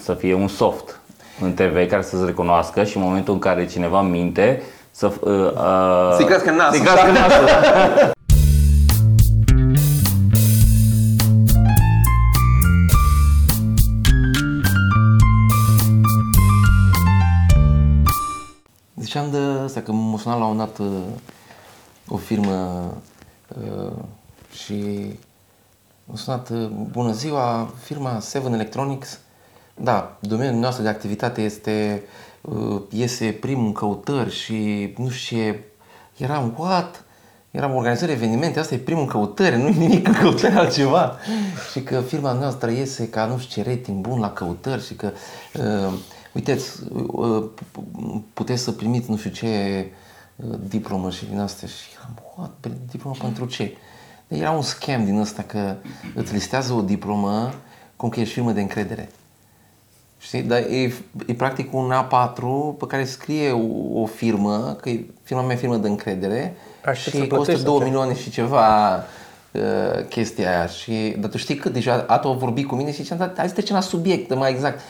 să fie un soft în TV care să-ți recunoască și în momentul în care cineva minte să... Uh, uh, Să-i crească nasul. Să-i crească nasul. Ziceam de asta că m-a sunat la un dat uh, o firmă uh, și m-a sunat, uh, bună ziua, firma Seven Electronics. Da, domeniul nostru de activitate este, uh, iese primul în căutări și nu știu ce, eram, what? Eram organizări evenimente, asta e primul în căutări, nu nimic în căutări altceva. și că firma noastră iese ca nu știu ce rating bun la căutări și că, uh, uiteți, uh, puteți să primiți nu știu ce uh, diplomă și din astea. Și eram, what? Diplomă pentru ce? Era un scam din ăsta că îți listează o diplomă cum că ești firmă de încredere. Știi? Dar e, e practic un A4 pe care scrie o, o firmă, că e firma mea e firmă de încredere Aștept să și costă plătești 2 așa. milioane și ceva uh, chestia aia. Și, dar tu știi că deja Atu a vorbit cu mine și ziceam, "Da, hai să trecem la subiect mai exact.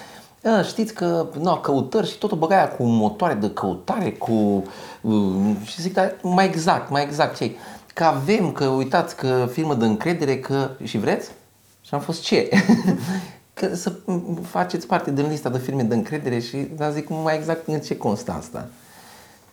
A, știți că, nu, căutări și totul băga aia cu motoare de căutare, cu... Uh, și zic, dar mai exact, mai exact ce Că avem, că uitați, că firmă de încredere, că... Și vreți? Și am fost ce? că să faceți parte din lista de firme de încredere și dar zic mai exact în ce constă asta.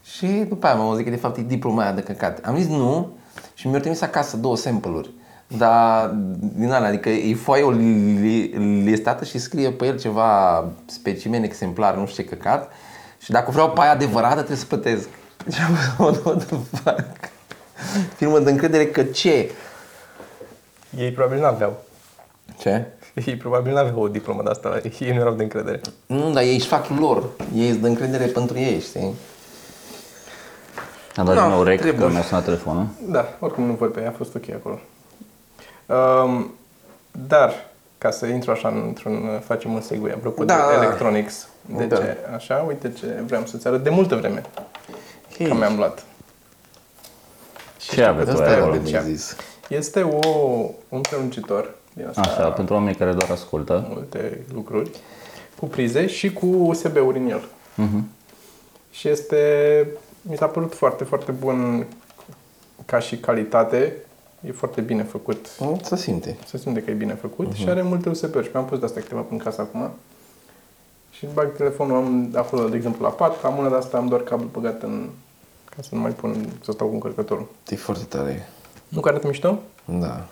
Și după aia m-am auzit că de fapt e diploma aia de căcat. Am zis nu și mi-au trimis acasă două sample-uri. Dar din alea, adică e foaie o li- listată și scrie pe el ceva specimen exemplar, nu știu ce căcat. Și dacă vreau pe aia adevărată, trebuie să plătesc. Și am zis, what what the fuck? Firmă de încredere că ce? Ei probabil n-aveau. Ce? Ei probabil n-aveau o diplomă de asta, ei nu erau de încredere. Nu, dar ei își fac lor. Ei îți dă încredere pentru ei, știi? Am dat Da, din nou rec, că trebuie. mi-a sunat telefonul. Da, oricum nu voi pe ea, a fost ok acolo. Um, dar, ca să intru așa într-un, facem un segue apropo Da, de da, da. electronics. De Da. ce? Așa, uite ce vreau să-ți arăt de multă vreme. Hei. Că mi-am luat. Ce aveți voi Asta acolo? era de zis. Este o, un prelungitor din asta, Așa, pentru oamenii care doar ascultă. multe lucruri, cu prize și cu USB-uri în el. Mhm. Și este, mi s-a părut foarte, foarte bun ca și calitate. E foarte bine făcut. Nu, Se simte. Se simte că e bine făcut și are multe USB-uri. Și mi-am pus de asta câteva în casă acum. Și bag telefonul, am acolo, de exemplu, la pat, am una de asta, am doar cablu băgat în ca să nu mai pun, să stau cu încărcătorul. E foarte tare. Nu că arată mișto? Da.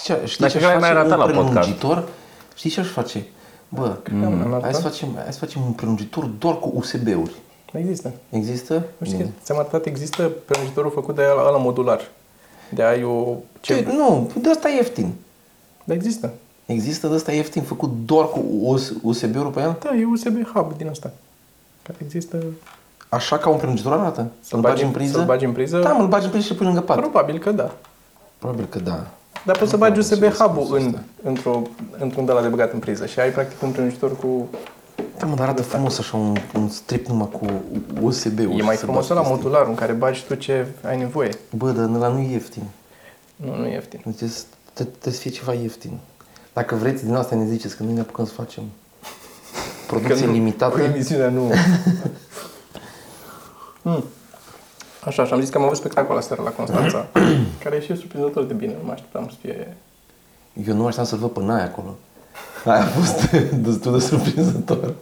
Știi ce, știi Dacă ce ai aș mai face arătat un la podcast. prelungitor? Știi ce aș face? Bă, Mm. Am hai să, arătat? facem, hai să facem un prelungitor doar cu USB-uri. Există. Există? Nu știu că Bine. ți-am arătat, există prelungitorul făcut de ăla, ăla modular. De ai o... Ce? Ce? Nu, de asta e ieftin. Dar există. Există de asta ieftin făcut doar cu USB-uri pe el? Da, e USB hub din asta. Care există... Așa ca un prelungitor arată? Să-l bagi în priză? Să-l bagi în priză? Da, mă, îl bagi în priză și îl pui lângă pat. Probabil că da. Probabil că da. Dar poți să Nu bagi am USB înțeles hub-ul cum în, asta. într-o, într-un de la de băgat în priză și ai practic un prelungitor cu... Da, mă, dar arată frumos așa un, un strip numai cu USB-uri. E mai să frumos bagi la chestii. modular în care bagi tu ce ai nevoie. Bă, dar ăla nu e ieftin. Nu, nu e ieftin. Deci trebuie, trebuie să fie ceva ieftin. Dacă vreți din asta ne ziceți că noi ne apucăm să facem producție nu, limitată. Cu emisiunea nu. hmm. Așa, și am zis că am avut spectacol aseară la Constanța, care e și surprinzător de bine. Nu mă așteptam să fie... Eu nu așteptam să-l văd pe Naia acolo. Aia a fost destul de surprinzător.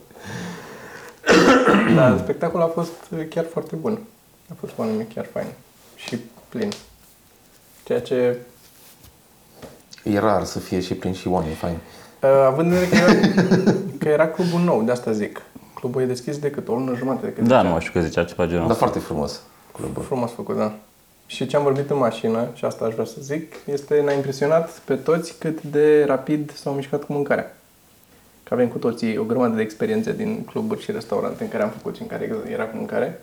Dar spectacolul a fost chiar foarte bun. A fost oameni chiar fain și plin. Ceea ce, E rar să fie și prin și oameni faini. uh, având în vedere că era, că era clubul nou, de asta zic. Clubul e deschis decât o lună jumătate. De cât Da, zicea. nu mai știu că zicea ceva genul Dar ăsta. foarte frumos clubul. Frumos făcut, da. Și ce am vorbit în mașină, și asta aș vrea să zic, este ne-a impresionat pe toți cât de rapid s-au mișcat cu mâncarea. Că avem cu toții o grămadă de experiențe din cluburi și restaurante în care am făcut și în care era cu mâncare.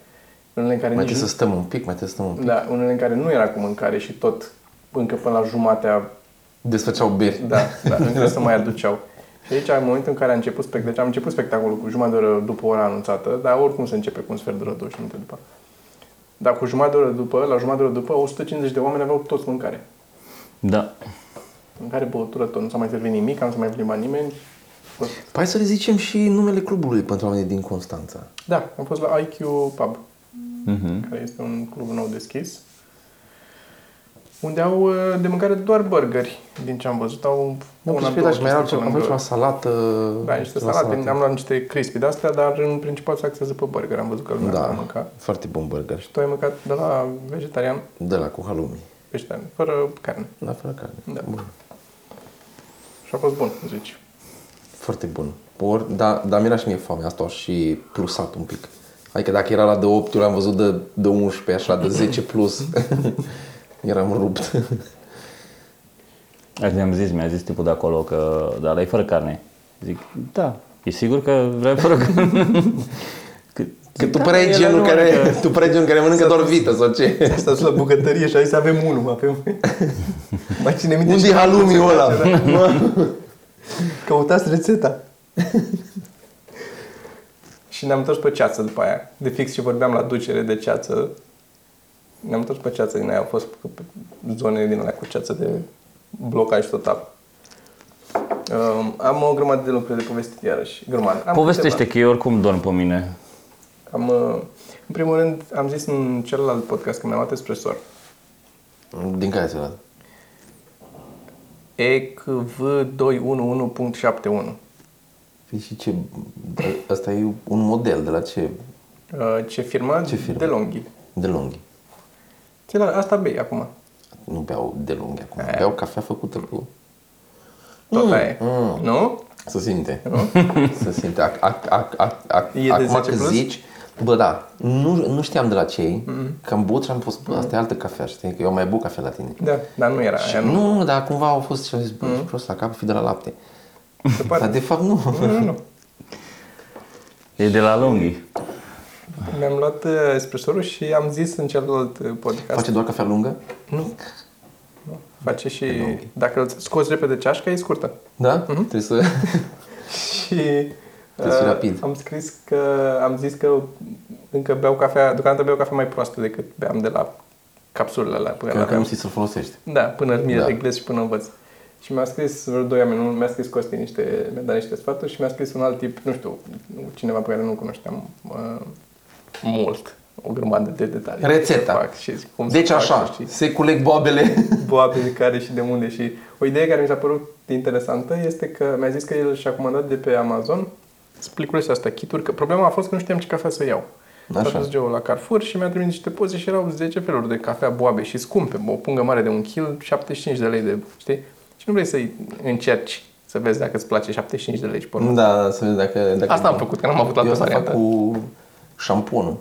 Unele în care Mai nici trebuie să stăm un pic, mai trebuie să stăm un pic. Da, unele în care nu era cu mâncare și tot încă până la jumatea, Desfăceau beri. da, da încă să mai aduceau. Și aici, în momentul în care a început spectacolul, deci am început spectacolul cu jumătate de oră după ora anunțată, dar oricum se începe cu un sfert de oră, 20 minute după. Dar cu jumătate de oră după, la jumătate de oră după, 150 de oameni aveau toți mâncare. Da. Mâncare, băutură, tot. Nu s-a mai servit nimic, nu s-a mai plimbat nimeni. fost. Hai să le zicem și numele clubului pentru oamenii din Constanța. Da, am fost la IQ Pub, Mhm. care este un club nou deschis, unde au uh, de mâncare doar burgeri, din ce am văzut. Au Nu, una, pe două și mai erau chestii pe ceva, am văzut lângă- ceva salată. Da, niște ceva salate, am luat niște crispy de astea, dar în principal se axează pe burger. Am văzut că lumea da. a Da, mâncat. foarte bun burger. Și tu ai mâncat de la vegetarian, De la cu halloumi. vegetarian, fără carne. La fără carne. Da. Bun. Și a fost bun, zici. Foarte bun. Or, da, dar mi-era și mie foame, asta a și plusat un pic. Adică dacă era la de 8, eu l-am văzut de, de 11, așa, de 10 plus. Eram rupt. Așa mi-am zis, mi-a zis tipul de acolo că da, dar e fără carne. Zic, da, e sigur că vrei fără carne? Că, Că tu da, păreai el genul nu care, mănâncă. tu păreai genul care mănâncă doar vită sau ce? Asta la bucătărie și aici avem unul. Avem... Mai ține minte Unde și e halloumi ăla? Căutați rețeta. și ne-am întors pe ceață după aia. De fix și vorbeam la ducere de ceață. Ne-am întors pe ceață din aia. Au fost pe zone din alea cu ceață de blocaj total. Um, am o grămadă de lucruri de povestit iarăși. Grămadă. Am Povestește că eu oricum dorm pe mine. câteva. Am, uh, în primul rând, am zis în celălalt podcast că mi-am luat espresor. Din care ți-a luat? ECV211.71 Păi și ce... Asta e un model de la ce... Uh, Ce firmă? Ce firmă? De Longhi. De lunghi. Ți la asta bei acum. Nu beau de lunghi acum. Aia. Beau cafea făcută cu... Tot aia e. mm. Nu? Se simte. Se simte. Ac, ac, ac, ac, ac, E de acum 10 că plus? zici, bă, da, nu, nu știam de la ce e, că am băut și am fost, bă, asta e altă cafea, știi, că eu am mai băut cafea la tine. Da, dar nu era aia, nu. Nu, nu, dar cumva au fost și am zis, bă, mm. prost la cap, fi de la lapte. Se poate. Dar de fapt nu. Nu, nu, nu. E de la Longhi. Mi-am luat uh, espresorul și am zis în celălalt uh, podcast. Face doar cafea lungă? Nu. nu. Face și... Dacă îl scoți repede ceașca, e scurtă. Da? Trebuie să... Și... Trebuie să fii uh, rapid. Am scris că... Am zis că încă beau cafea... Deocamdată beau cafea mai proastă decât beam de la capsulele alea. Până Că, că aveam. nu știi să-l folosești. Da, până îmi Da. da. reglez și până învăț. Și mi-a scris vreo doi oameni, unul mi-a scris Costi niște, mi-a dat niște sfaturi și mi-a scris un alt tip, nu știu, cineva pe care nu-l cunoșteam uh, mult, o grămadă de detalii. Rețeta. Ce Fac și cum Deci să fac așa, și se culeg boabele. boabe de care și de unde și o idee care mi s-a părut interesantă este că mi-a zis că el și-a comandat de pe Amazon spliculețe astea, kituri, că problema a fost că nu știam ce cafea să iau. Așa. S-a dus Geo la Carrefour și mi-a trimis niște poze și erau 10 feluri de cafea boabe și scumpe, o pungă mare de un kil, 75 de lei de, știi? Și nu vrei să-i încerci să vezi dacă îți place 75 de lei și pe urmă. Da, da, să vezi dacă... dacă Asta am făcut, că n-am avut altă Eu asta fac variantă. cu șamponul.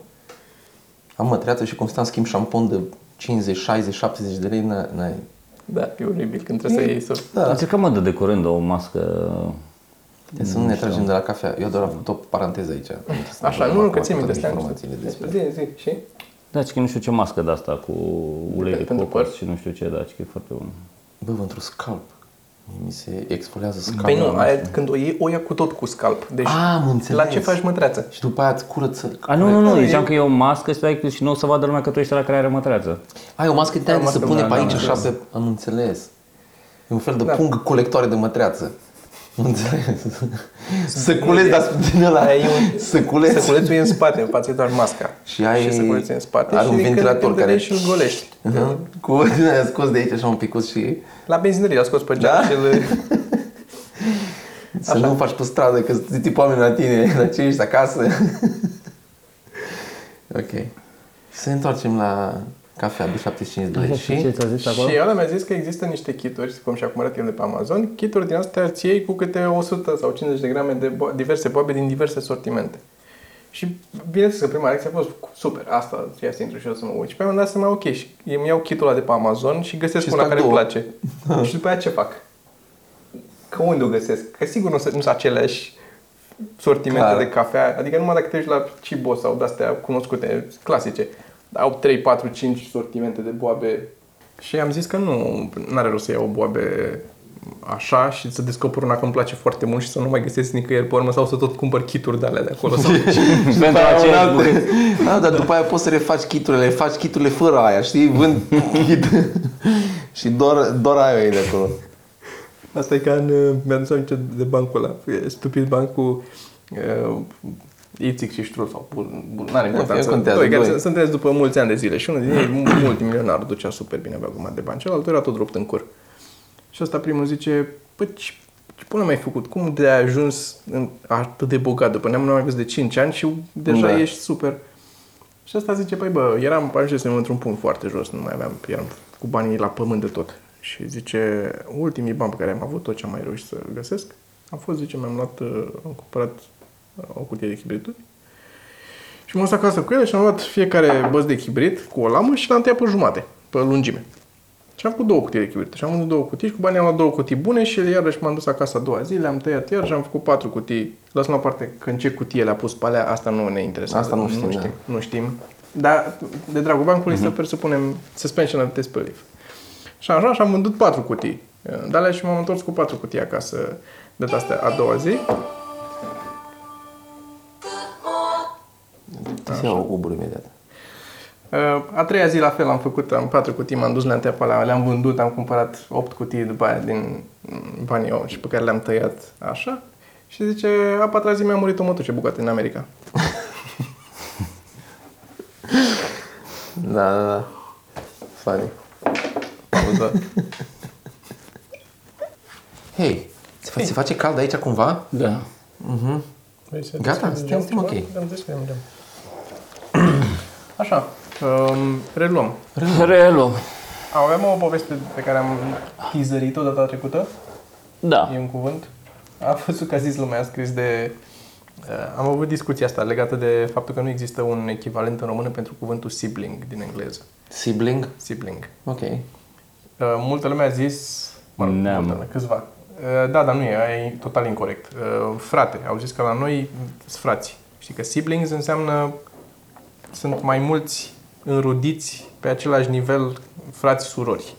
Am mătreață și constant schimb șampon de 50, 60, 70 de lei, n- n-ai... Da, e oribil când trebuie să iei să... Da. Da. că mă dă de curând o mască... Trebuie să nu ne tragem de la cafea. Eu doar am făcut o paranteză aici. Așa, nu, nu, că țin minte, toate stai informațiile despre... Zi, zi, și? Da, că nu știu ce mască de asta cu ulei de Pentru cocos păr. și nu știu ce, da, că e foarte bun. Bă, într-un scalp. Mi se exfoliază scalpul. Păi nu, aia, când o iei, o ia cu tot cu scalp. Deci, Ah, am înțeles. la ce faci mătreață? Și după aia îți curăță... A, nu, nu, nu, e- ziceam că e o mască stai, și nu o să vadă lumea că tu ești la care are mătreață. Ai o mască de aia Am de se mască, pune da, pe da, aici am așa înțeles. pe... Am înțeles. E un fel de Da. pungă colectoare de mătreață. Am înțeles. Să culezi, dar din ăla. Aia e un- Să culezi. Săculețul e în spate, în față e doar masca. Și ai- și săculețul e în spate are și un din când în ventilator când care- îl iei și îl golești. Uh-huh. Cu din aia scos de aici așa un picuț și... La benzinărie, l-a scos pe geam Da? și îl... Să nu faci pe stradă, că sunt tip oameni la tine, la ce ești acasă. ok. Să ne întoarcem la cafea de 75 de lei. Așa, și ce Și ți-a zis acolo? Și ăla mi-a zis că există niște kituri, cum și-a cumpărat el de pe Amazon, kituri din astea îți iei cu câte 100 sau 50 de grame de bo- diverse boabe din diverse sortimente. Și bineînțeles că prima reacție a fost super, asta ia să intru și eu să mă uit. Și pe aia mi-am dat seama, ok, și îmi iau kitul ăla de pe Amazon și găsesc Și una fac care îmi două. place. și după aia ce fac? Că unde o găsesc? Că sigur nu sunt aceleași sortimente Clar. de cafea, adică numai dacă te duci la Cibo sau de-astea cunoscute, clasice, au 3, 4, 5 sortimente de boabe și am zis că nu are rost să iau o boabe așa și să descoper una că îmi place foarte mult și să nu mai găsesc nicăieri pe urmă sau să tot cumpăr kituri de alea de acolo. Sau... Pentru aceeași bucăți. Da, dar după aia poți să refaci chiturile, faci chiturile fără aia, știi? Vând kit. și doar, doar aia e de acolo. Asta e ca în... uh, Mi-am dus aminte de bancul ăla. E stupid banc cu uh, Ițic și Ștrul sau Bun, bun n-are importanță. contează, Doi care doi. se- se întâlnesc după mulți ani de zile și unul din ei, multimilionar, ducea super bine, avea grămadă de bani. Celălalt era tot rupt în cur. Și ăsta primul zice, păi ce, ce până mai făcut? Cum de ai ajuns în, atât de bogat? După ne-am mai văzut de 5 ani și deja Da. ești super. Și ăsta zice, păi bă, eram, ajunsesem într-un punct foarte jos, nu mai aveam, eram cu banii la pământ de tot. Și zice, ultimii bani pe care am avut, tot ce am mai reușit să găsesc, a fost, zice, mi-am luat, uh, am cumpărat uh, o cutie de chibrituri și m-am dus acasă cu ele și am luat fiecare băț de chibrit cu o lamă și l-am tăiat pe jumate, pe lungime. Și am făcut două cutii de chibrit. Și am vândut două cutii și cu banii am luat două cutii bune și iarăși m-am dus acasă a doua zi, le-am tăiat iar și am făcut patru cutii. Lăsăm la parte că în ce cutie le-a pus pe alea, asta nu ne interesează. Asta nu știm, nu da. știm. Nu știm. Dar de dragul bancului să presupunem suspension of disbelief. Și așa, și am vândut patru cutii de alea și m-am întors cu patru cutii acasă de astea a doua zi. Să iau Uber imediat. Uh, A treia zi la fel am făcut, am patru cutii, m-am dus, le-am tăiat pe alea, le-am vândut, am cumpărat opt cutii după aia din mm, banii eu și pe care le-am tăiat așa. Și zice, a patra zi mi-a murit o mătușă bucată în America. Da, da, da. Funny. Auzi, Hei, se, fa- se face cald aici cumva? Da. Vrei să Gata, deschidem suntem- suntem ceva? ok. Da, deschidem geam. Așa, um, reluăm. Reluăm. Aveam o poveste pe care am teaserit-o data trecută. Da. E un cuvânt. Am văzut că a zis lumea, a scris de... Uh, am avut discuția asta legată de faptul că nu există un echivalent în română pentru cuvântul sibling din engleză. Sibling? Sibling. Ok. Uh, multă lume a zis... Mă rog, Neam. multă lume, câțiva. Uh, da, dar nu e, e total incorrect. Uh, frate, au zis că la noi sunt frați. Știi că siblings înseamnă sunt mai mulți înrudiți pe același nivel frați surori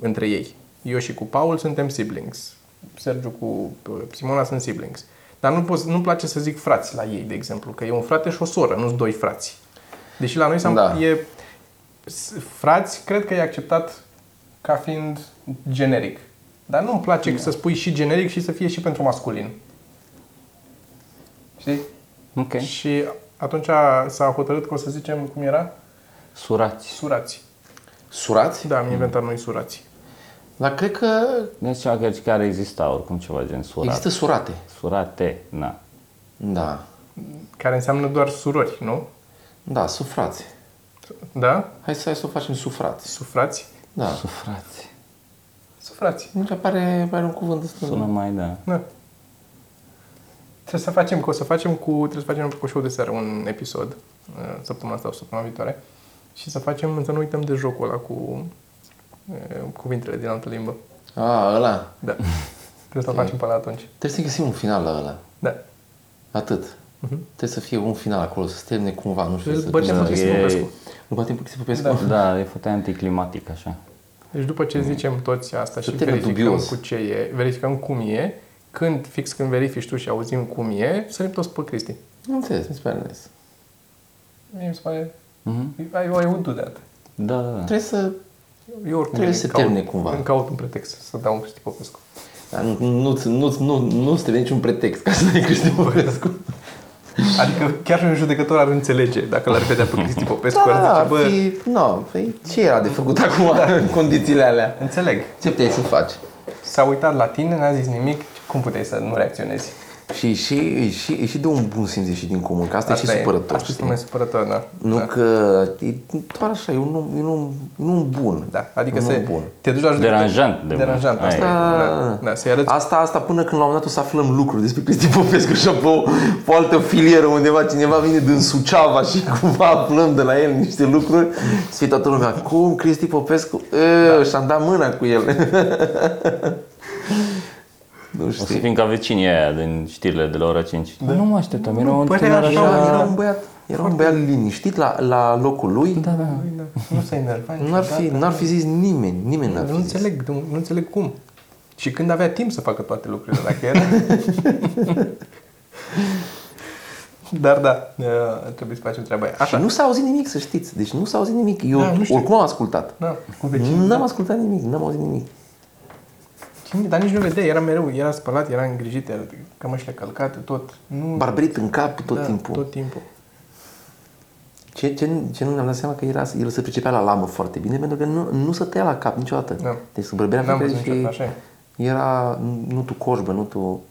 între ei. Eu și cu Paul suntem siblings. Sergiu cu uh, Simona sunt siblings. Dar nu pot, nu-mi place să zic frați la ei, de exemplu, că e un frate și o soră, nu sunt doi frați. Deși la noi s-am, Da. e s- frați, cred că e acceptat ca fiind generic. Dar nu-mi place să spui și generic și să fie și pentru masculin. Știi? Ok. Și atunci s-a hotărât că o să zicem cum era? Surați. Surați. Surați? Da, am inventat noi surați. Dar cred că Deci ceva că chiar exista oricum ceva gen surat. există surate. Surate, na. Da. Care înseamnă doar surori, nu? Da, sufrați. Da? Hai să, hai să o facem sufrați. Sufrați. Da. Sufrați. Sufrați. Nu pare, pare un cuvânt destul. Sună mai, da. Da. Trebuie să facem, că o să facem cu, trebuie să facem cu show de seară un episod, uh, săptămâna asta sau săptămâna viitoare, și să facem, să nu uităm de jocul ăla cu uh, cuvintele din altă limbă. A, ăla. Da. Trebuie să-l facem până atunci. Trebuie să găsim un final la ăla. Da. Atât. Trebuie să fie un final acolo, să se termine cumva, nu știu, Îl să băgem să- pe Cristi e- Popescu. Nu batem pe Cristi Popescu? Da. Da, e foarte anticlimatic așa. Deci după ce zicem toți asta și termen verificăm dubios. cu ce e, verificăm cum e, când, fix când verifici tu și auzim cum e, sărim toți pe Cristi. Nu înțeles, mi se pare nice. Mie mi se pare... Mhm. I, I would do that. Da, da, da. Trebuie să... Eu oricum Trebuie să se îmi caut- termine cumva. Îmi caut un pretext să dau un Cristi Popescu. Dar nu, nu, nu, nu, nu trebuie niciun pretext ca să dai Cristi Popescu. Adică chiar și un judecător ar înțelege dacă l-ar vedea pe Cristi Popescu, Da, ar da, zice, ar bă, fi... Nu, păi ce era de făcut acum în condițiile alea? înțeleg. Ce puteai să faci? S-a uitat la tine, n-a zis nimic, cum puteai să nu reacționezi? Și, și, și, e și de un bun simț și din comun, că asta, e și supărător. Asta știi? e mai supărător, da. Nu da. că e doar așa, e un, om- e un, om- e un om bun. Da, adică un se, om bun. te duci la judecător. Deranjant de Deranjant, mult. asta e. Aia Da, da, să-i arăți Asta, asta până când la un moment dat o să aflăm lucruri despre Cristi Popescu și pe o, pe o altă filieră undeva, cineva vine din Suceava și cumva aflăm de la el niște lucruri, să fie toată lumea, cum Cristi Popescu? E, da. și-am dat mâna cu el. nu O să știu. fim ca vecinii aia din știrile de la ora 5. Da. Nu mă așteptam, era un părea tânăr așa, Era, așa. era un băiat, era un băiat liniștit la, la locul lui. Da, da. Nu se enerva N-ar fi, n-ar fi zis nimeni, nimeni n-ar Nu fi zis. înțeleg, nu, nu înțeleg cum. Și când avea timp să facă toate lucrurile, dacă era... Dar da, uh, trebuie să facem treaba aia. Și Așa, nu s-a auzit nimic, să știți. Deci nu s-a auzit nimic. Eu Da, nu știu. oricum am ascultat. da, cu vecinii. N-am ascultat nimic, n-am auzit nimic. Dar nici nu vedea, era mereu, era spălat, era îngrijit, era cămășile călcate, tot. Nu, Barberit în cap tot da, timpul. Tot timpul. Ce, ce, ce nu ne-am dat seama că era, el se pricepea la lamă foarte bine pentru că nu, nu se tăia la cap niciodată. Da. Deci se bărbea N-am fiecare văzut și niciodată, așa e. era, nu tu coșbă, nu tu...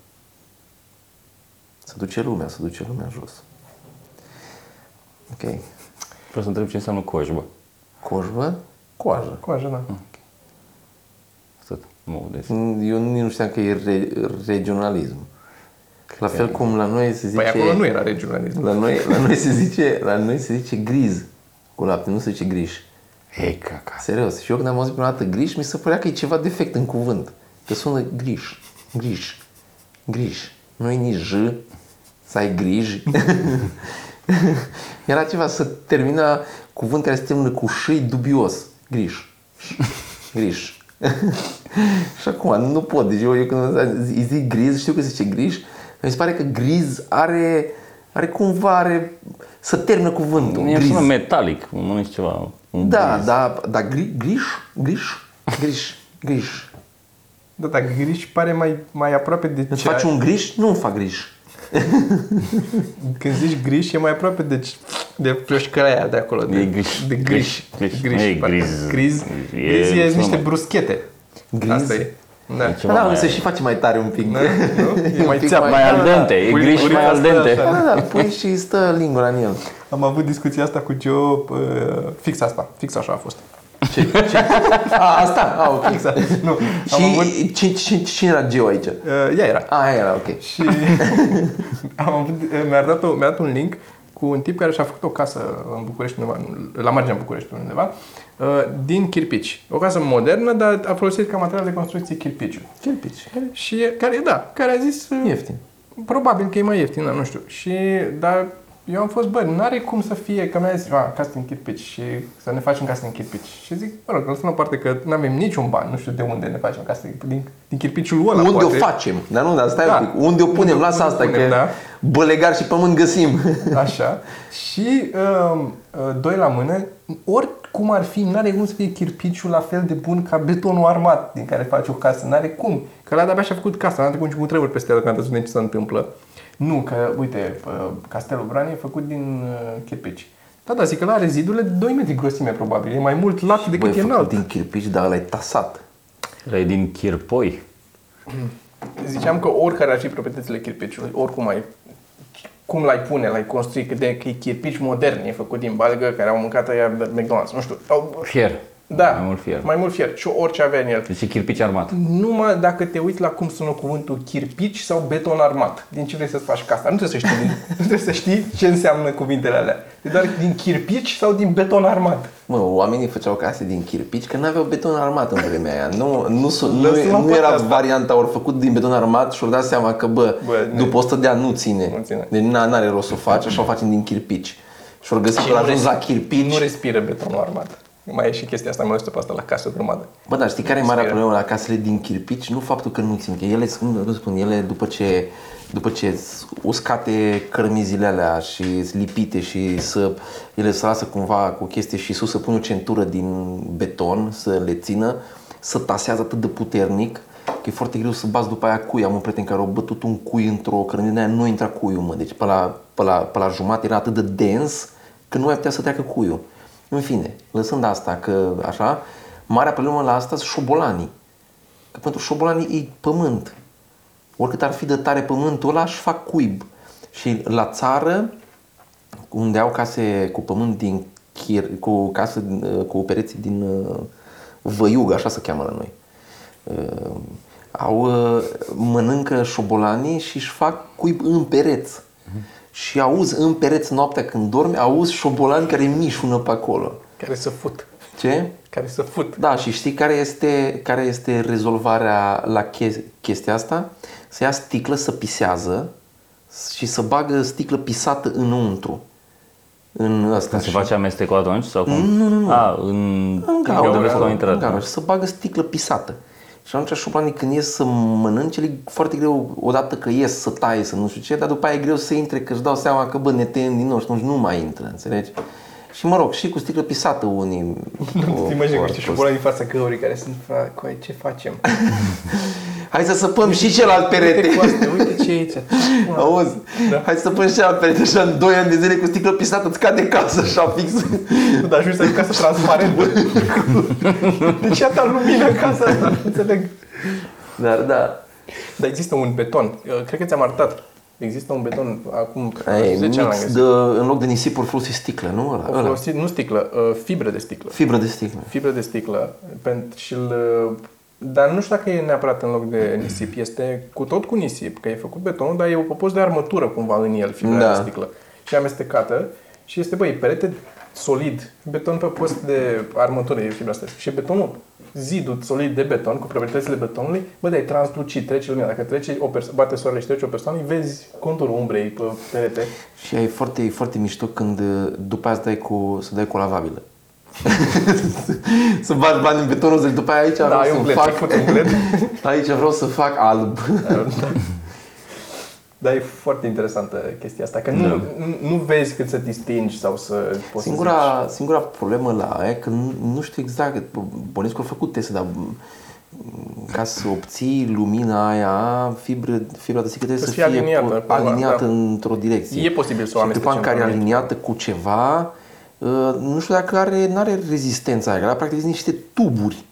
Se duce lumea, se duce lumea jos. Ok. Vreau să întreb ce înseamnă coșbă. Coșbă, coajă. Coajă, da. Atât. Mă gândesc. Eu nici nu știam că e re, regionalism. La fel cum la noi se zice... Păi acolo nu era regionalism. La noi, la noi se zice, la noi se zice griz cu lapte, nu se zice griș. Hei, caca. Serios. Și eu când am auzit prima dată griș, mi se părea că e ceva defect în cuvânt. Că sună griș. Griș. Griș. Nu e nici j, să ai griji. Era ceva să termina cuvânt care se termină cu ș dubios. Griș. Griș. și acum nu pot. Deci eu, eu când îți zic griz, știu că se zice griș, mi se pare că griz are, are cumva, are, să termină cuvântul. Mie îmi griz. sună metalic, nu știu ceva. un Da, griz. da, da, gri, griș, griș, griș, griș. Da, dar griș pare mai, mai aproape de Îți ce faci un griș? Nu îmi fac griș. Când zici griș, e mai aproape de, de plășcăra aia de acolo. De, E griș. De griș. Griș. griș. Nu e parcă. griz. Griz, E- griz e, sună niște mai- bruschete. Griz? Asta e. Da. E ceva Da, mai- însă și face mai tare un pic. Da, nu? E mai Un pic țeapă. Mai al dente, e Pui- griș pui mai al asta, dente. așa. Da, da, îl pui și stă lingura în el. Am avut discuția asta cu Joe, uh, fix asta, fix așa a fost. Ce? ce? A, asta? A, ok. Fix asta. Nu, am avut, Și cine, cine, cine era Geo aici? uh, ea era. A, aia era, ok. Și am avut, mi-a dat, o, mi-a dat un link cu un tip care și-a făcut o casă în București undeva, la marginea Bucureștiului undeva, uh, din chirpici. O casă modernă, dar a folosit ca material de construcție chirpiciul. Chirpici. Și care, da, care a zis... uh, Ieftin. Probabil că e mai ieftin, dar nu știu. Și, dar eu am fost, bă, n-are cum să fie, că mi-a zis, a, casă din chirpici și să ne facem casă din chirpici. Și zic, mă rog, lăsăm la parte că nu avem niciun ban, nu știu de unde ne facem casă din, din, din chirpiciul ăla, Unde poate. o facem? Dar nu, dar stai Da. un pic. Unde o punem? Unde- Lasă unde asta, o punem, că da. bălegar și pământ găsim. Așa. Și um, uh, doi la mână, oricum ar fi, n-are cum să fie chirpiciul la fel de bun ca betonul armat din care faci o casă. N-are cum. Că la de-abia și-a făcut casa, n-a trecut nici cu treburi peste el când a văzut ce se întâmplă. Nu, că, uite, uh, Castelul Bran e făcut din uh, chirpici. Da, da, zic că la are zidurile de 2 metri grosime, probabil. E mai mult lat decât Băi, e făcut înalt. din chirpici, dar ăla e tasat. E din chirpoi. Ziceam că oricare ar fi proprietățile chirpiciului, oricum ai cum l-ai pune, l-ai construi, cât de că e chirpici modern, e făcut din balgă, care au mâncat aia de McDonald's, nu știu. Au, Fier. Da, Mai mult fier. Mai mult fier. Și orice avea în el. Deci e chirpici armat. Numai dacă te uiți la cum sună cuvântul chirpici sau beton armat. Din ce vrei să-ți faci casa. Nu trebuie să știi, nu trebuie să știi ce înseamnă cuvintele alea. E doar din chirpici sau din beton armat. Mă, oamenii făceau case din chirpici că n-aveau beton armat în vremea aia. Nu, nu, su- nu, Lăsăm la nu partea era asta. varianta ori făcut din beton armat și ori dat seama că, bă, Bă, nu. după 100 de ani nu ține. Nu ține. Deci n- n-are rost să o faci, așa o facem din chirpici. Și ori găsit că nu ajuns res- la chirpici. Nu respiră betonul armat. Mai e și chestia asta, mai pe asta la casă o grămadă. Bă, dar știi care e marea Respiră. problemă la casele din chirpici? Nu faptul că nu țin, că ele, cum cum spun, ele după ce după ce s- uscate cărmizile alea și s- lipite și să ele să lasă cumva cu o chestie și sus să pun o centură din beton să le țină, să tasează atât de puternic că e foarte greu să bați după aia cui. Am un prieten care a bătut un cui într-o cărămidă aia, nu intra cuiul, mă. Deci pe la, pe, la, pe la jumătate era atât de dens că nu mai putea să treacă cuiul. În fine, lăsând asta, că așa, marea problemă la asta sunt șobolanii. Că pentru șobolanii e pământ. Oricât ar fi de tare pământul ăla, își fac cuib. Și la țară, unde au case cu pământ din chir, cu case uh, cu pereți din uh, văiug, așa se cheamă la noi. Uh, au, uh, mănâncă șobolanii și își fac cuib în pereți. Și auzi în pereți noaptea când dormi, auzi șobolani care mișună pe acolo. Care să fut. Ce? Care să fut. Da, și știi care este, care este rezolvarea la che- chestia asta? Să ia sticlă, să pisează și să bagă sticlă pisată înăuntru. În ăsta. Când se și- face amestecul atunci? Sau cum? Nu, nu, nu. A, în... în Eu gaură, doresc că au în intrat. gaură, și să bagă sticlă pisată. Și atunci șobolanii când ies să mănânce, le foarte greu odată că ies să taie, să nu știu ce, dar după aia e greu să intre, că își dau seama că bă, ne tăiem din nou și atunci nu mai intră, înțelegi? Și mă rog, și cu sticlă pisată unii. o- Te imagini o- cu niște șobolani din fața găurii care sunt, "Fra, coi, ce facem? Hai să săpăm și celălalt perete. Uite coaste, uite ce e aici. Auzi? Da. Hai să săpăm și celălalt perete așa în 2 ani de zile cu sticlă pisată, îți cade casă așa fix. Dar ajungi să ai casă transparentă. De ce atâta lumină în casa asta? Nu înțeleg. Dar da. Dar există un beton. Uh, Cred că ți-am arătat. Există un beton acum Ai, 10 ani l-am mix găsit. de, în loc de nisipuri folosi sticlă, nu? Ăla, Au ăla. folosit, nu sticlă, uh, fibră de sticlă. Fibră de sticlă. Fibră de sticlă. Pentru, și îl, uh, dar nu știu dacă e neapărat în loc de nisip. Este cu tot cu nisip, că e făcut betonul, dar e o post de armătură cumva în el, fibra Da. de sticlă. Și amestecată. Și este, băi, perete solid, beton pe post de armătură, e fibra asta. Și betonul, zidul solid de beton, cu proprietățile betonului, bă, dar e translucid, trece lumina. Dacă trece o perso- bate soarele și trece o persoană, îi vezi conturul umbrei pe perete. Și e foarte, e foarte mișto când uh, după aia să dai cu, să dai cu lavabilă. să bagi bani în betonul ăsta și după aia aici Da, vreau ai să un gled, fac, ai făcut un gled. aici vreau să fac alb. Dar e foarte interesantă chestia asta, că nu, Da. nu, nu vezi cât să te stingi sau să poți să Singura, singura problemă la aia e că nu, nu știu exact, bănesc că au făcut teste, dar m, ca să obții lumina aia, fibră, fibra de sticlă trebuie Să să, fie fie aliniată, po- cumva, aliniată da. într-o direcție. E posibil să o Și după în amestecem care e pe aliniată cu ceva, uh, nu știu dacă are, are rezistența aia, că ăla practic sunt niște tuburi.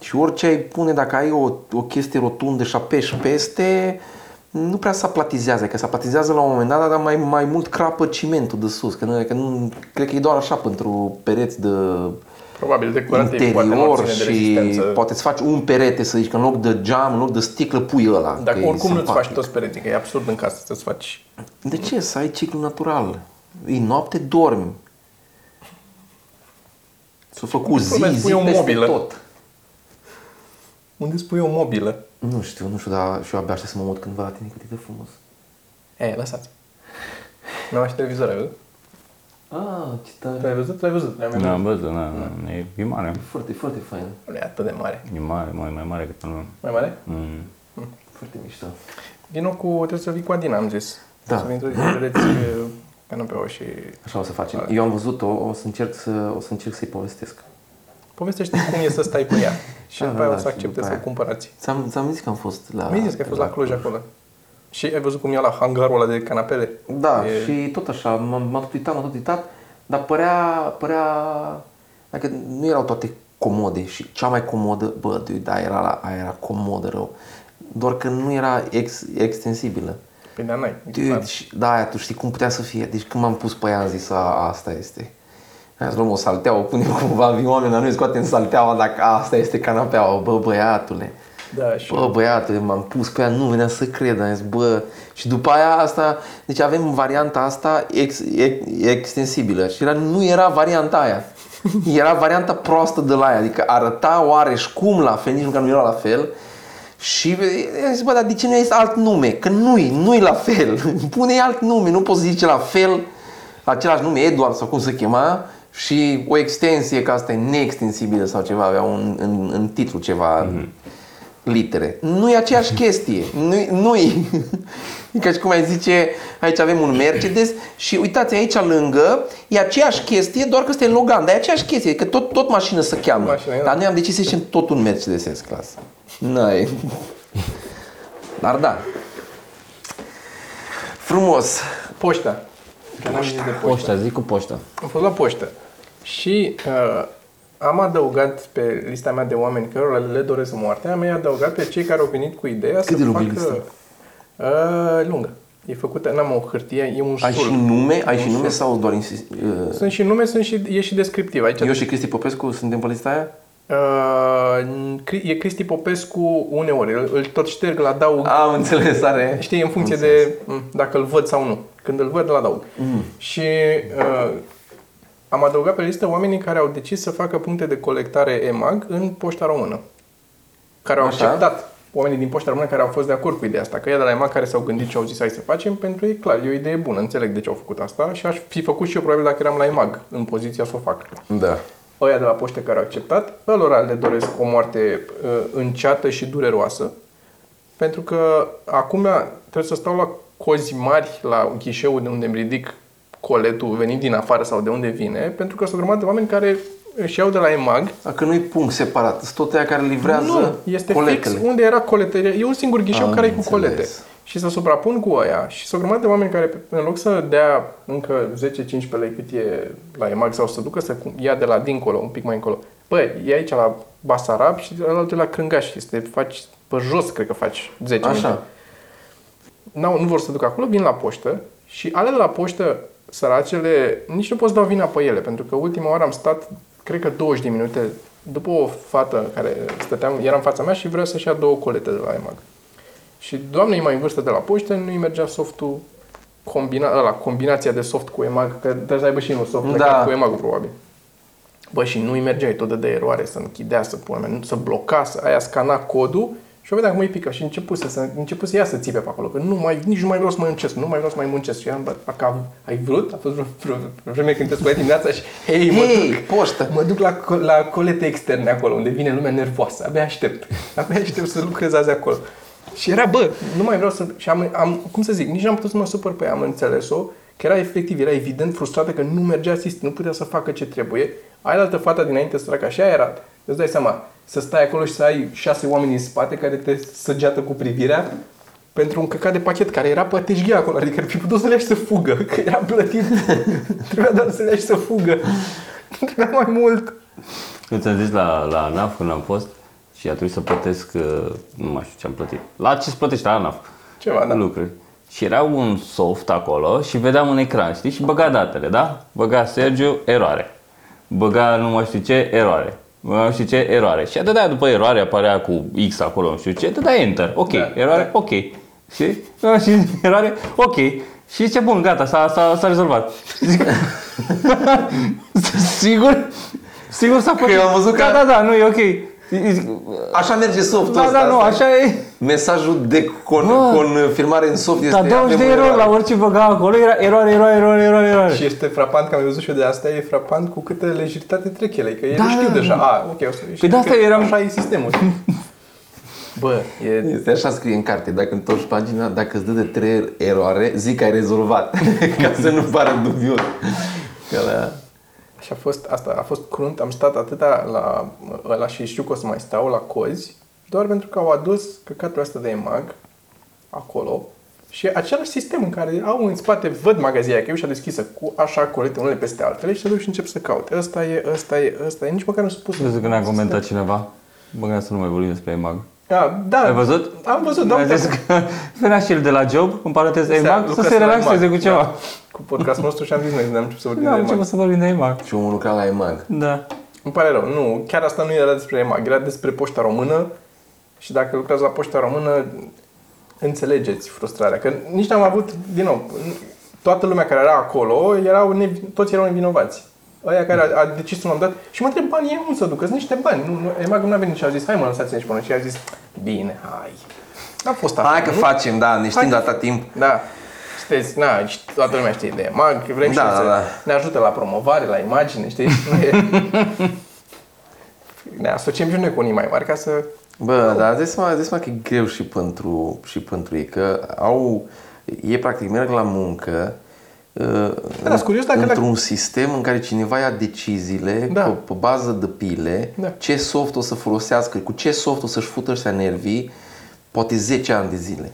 Și orice ai pune, dacă ai o, o chestie rotundă și apeși peste, nu prea se aplatizează, că se aplatizează la un moment dat, dar mai, mai mult crapă cimentul de sus, că nu, că nu cred că e doar așa pentru pereți de Probabil decorativ, poate nu interior ține de și rezistență. poate îți faci un perete, să zici, că în loc de geam, în loc de sticlă, pui ăla. Dacă că e oricum nu-ți simpatic. faci toți pereții, că e absurd în casă să-ți faci... De ce? Să ai ciclu natural. E noapte, dormi. S-a făcut zi, Probabil zi pui o peste mobilă. tot. Unde spui o mobilă? Nu știu, nu știu, dar și eu abia aștept să mă mut cândva la tine, cât e de frumos. E, lăsați. Nu ai și televizor, ai văzut? Ah, ce tare. L-ai văzut? L-ai văzut? L-ai mai Nu am văzut? văzut, na, na, e, e mare. Foarte, foarte fain. Nu e atât de mare. E mare, mai, mai mare decât al meu. Mai mare? Mm. Foarte mișto. Vino cu... Trebuie să vii cu Adina, am zis. Da. Să vii să vedeți uh, canapeaua și... Așa o să facem. Eu am văzut-o, o să încerc, să, o să încerc să-i povestesc. Povestește cum e să stai cu ea. Și Da, după da, aia o da, să și accepte după să o aia. cumpărați. Ți-am, ți-am zis că am fost la... Mi-ai zis că ai fost la Cluj acolo. Și ai văzut cum e la hangarul ăla de canapele? Da, E- și tot așa, m-am, m-am tot uitat, m-am tot uitat, dar părea, părea, dacă nu erau toate comode și cea mai comodă, bă, dude, da, era, la, aia era comodă rău, doar că nu era ex, extensibilă. Păi da, n-ai. Dude, și, da, aia, tu știi cum putea să fie, deci când m-am pus pe ea am zis, a, asta este. Hai să luăm o saltea, o punem cumva, vin oameni, dar noi scoatem salteaua dacă asta este canapeaua, bă, băiatule. Da, și Bă, băiatule, m-am pus pe ea, nu venea să cred, am zis, bă, și după aia asta, deci avem varianta asta ex, ex, extensibilă și era, nu era varianta aia. Era varianta proastă de la aia, adică arăta oareși cum la fel, nici măcar nu era la fel. Și am zis, bă, dar de ce nu este alt nume? Că nu-i, nu-i la fel. Pune alt nume, nu poți zice la fel, același nume, Edward sau cum se chema, și o extensie, că asta e neextensibilă sau ceva, avea un, în, în titlu ceva, litere. Nu e aceeași chestie. Nu-i, nu-i. E ca și cum ai zice, aici avem un Mercedes și uitați aici lângă, e aceeași chestie, doar că este în Logan, dar e aceeași chestie, că tot, tot mașină se cheamă. Mașină, da. dar noi am decis să zicem tot un Mercedes S-Class. N-ai. Dar da. Frumos. poșta. Că n-am zis de poștă. Poșta, zic cu poșta. Am fost la poștă. Și uh, am adăugat pe lista mea de oameni cărora le doresc moartea, am adăugat pe cei care au venit cu ideea să de lungă e facă... lista? Uh, lungă. E făcută, n-am o hârtie, e un Ai sul. și nume? Ai și Un nume sul. sau doar insist? uh, Sunt și nume, sunt și, e și descriptiv. Aici Eu și Cristi Popescu suntem pe lista aia? Uh, Cri- e Cristi Popescu uneori, îl, îl tot șterg, îl adaug. Am înțeles, are. Știi, în funcție de m, dacă îl văd sau nu. Când îl văd, îl adaug. Mm. Și uh, am adăugat pe listă oamenii care au decis să facă puncte de colectare EMAG în poșta română. Care au Așa. acceptat oamenii din poșta română care au fost de acord cu ideea asta. Că ei de la EMAG care s-au gândit și au zis hai să facem, pentru ei clar, e o idee bună, înțeleg de ce au făcut asta și aș fi făcut și eu probabil dacă eram la EMAG în poziția să o fac. Da. Ăia de la poște care au acceptat, ălora le doresc o moarte uh, înceată și dureroasă. Pentru că acum trebuie să stau la cozi mari la ghișeul de unde îmi ridic coletul venit din afară sau de unde vine, pentru că sunt o grămadă de oameni care își iau de la EMAG Dacă nu e punct separat, sunt tot aia care livrează nu, este coletele. fix unde era coleteria. E un singur ghișeu Am care e cu înțeles. Colete. Și se suprapun cu aia. Și sunt o grămadă de oameni care, în loc să dea încă 10-15 lei cât e la EMAG sau să ducă să cum- ia de la dincolo, un pic mai încolo. Bă, e aici la Basarab și de la la Crângaș. Este, faci pe jos, cred că faci 10 minute. Așa. N-au, nu vor să ducă acolo, vin la poștă și ale de la poștă, săracele, nici nu poți da vina pe ele, pentru că ultima oară am stat, cred că 20 de minute, după o fată care stăteam, era în fața mea și vrea să-și ia două colete de la EMAG. Și doamnei mai în vârstă de la poștă nu-i mergea softul combina, ăla, combinația de soft cu EMAG, că trebuie să aibă și un soft Da. da. cu EMAG probabil. Bă, și nu-i mergea, e tot de eroare să închidea, să pună, nu- să bloca, să aia scana codul și o vedea cum îi pică și început să, să, început să ia să țipe pe acolo, că nu mai, nici nu mai vreau să mai muncesc, nu mai vreau să mai muncesc. Și am, bă, dacă ai vrut, a fost vreo, vreo, vreo vreme când te sculai dimineața și, hei, mă Hei, duc, poștă! mă duc la, co- la colete externe acolo, unde vine lumea nervoasă, abia aștept, abia aștept să lucrez azi acolo. Și era, bă, nu mai vreau să... Și am, am cum să zic, nici n-am putut să mă supăr pe ea, am înțeles-o, că era efectiv, era evident frustrată că nu mergea sistem, nu putea să facă ce trebuie. Aia altă fată dinainte săracă, așa era. Îți dai seama, să stai acolo și să ai șase oameni în spate care te săgeată cu privirea pentru un căcat de pachet care era pe teșghea acolo, adică ar fi putut să le ia și să fugă, că era plătit. Trebuia doar să le ia și să fugă. Nu trebuia mai mult. Eu ți-am zis la, la ANAF când am fost și a trebuit să plătesc, uh, nu mai știu ce am plătit. La ce se plătește la ANAF? Ceva, da. Lucruri. Și era un soft acolo și vedeam un ecran, știi? Și băga datele, da? Băga Sergiu, eroare. Băga nu mai știu ce, eroare. Băga nu știu ce, eroare. Și dădea după eroare, apărea cu X acolo, nu știu ce, dădea Enter. Ok, Da, eroare, da. ok. Și, și eroare, ok. Și zice, bun, gata, s-a, s-a, s-a rezolvat. Zic, sigur? Sigur s-a făcut. eu am văzut Da, că- da, da, nu, e ok. Zic, Așa merge softul Da, ăsta. da, nu, asta așa e. e. Mesajul de con, Bă. confirmare în soft este... Dar 20 de avem o erori la orice băga acolo, era eroare, eroare, eroare, eroare, eroare. Și este frapant, că am văzut și eu de asta, e frapant cu câtă lejeritate trec ele, că ele Da, știu da, deja, da. a, ok, o să știu de asta că eram- Așa e sistemul. Bă, e... Este așa scrie în carte, dacă întorci pagina, dacă îți dă de trei eroare, zic că ai rezolvat, ca să nu pară dubios. Că la... Și a fost, asta a fost crunt, am stat atâta la ăla și știu că o să mai stau la cozi, doar pentru că au adus căcatul ăsta de EMAG acolo și același sistem în care au în spate, văd magazia, că e ușa deschisă cu așa colete unele peste altele și se duc și încep să caute. Ăsta e, ăsta e, ăsta e, nici măcar nu s-a spus. Vezi că ne-a comentat cineva. Băga să nu mai vorbim despre EMAG. Da, da. Ai văzut? Am văzut, Mi-a da. zis că venea și el de la job, în paranteză Se- EMAG, să lucrează se la relaxeze EMAG, cu ceva. Da. Cu podcastul nostru și am zis noi, ne-am început să vorbim Da, de am EMAG. început să vorbim de EMAG. Și omul lucra la EMAG. Da. Îmi pare rău. Nu, chiar asta nu era despre EMAG, era despre Poșta Română și dacă lucrați la Poșta Română, înțelegeți frustrarea. Că nici n-am avut, din nou, toată lumea care era acolo, erau nevi- toți erau nevinovați. Aia care a, a decis un moment dat și mă întreb banii unde să ducă, sunt niște bani. Nu, nu, EMAG nu a venit și a zis, hai mă, lăsați-ne și pe noi. Și a zis, bine, hai. N-a fost așa, Hai că nu? facem, da, ne știm Hai de că- atâta timp. Da. Știți, na, și toată lumea știe de EMAG, vrem Da, și da, să da. ne ajută la promovare, la imagine, știi? Nu e- ne asociem și noi cu unii mai mari ca să... Bă, dar dai seama, dai seama că e greu și pentru, și pentru ei, că au, ei practic merg la muncă uh, Da, sunt curios dacă- într-un sistem în care cineva ia deciziile Da. pe, pe bază de pile, Da. ce soft o să folosească, cu ce soft o să-și fută ăștia nervii, poate 10 ani de zile.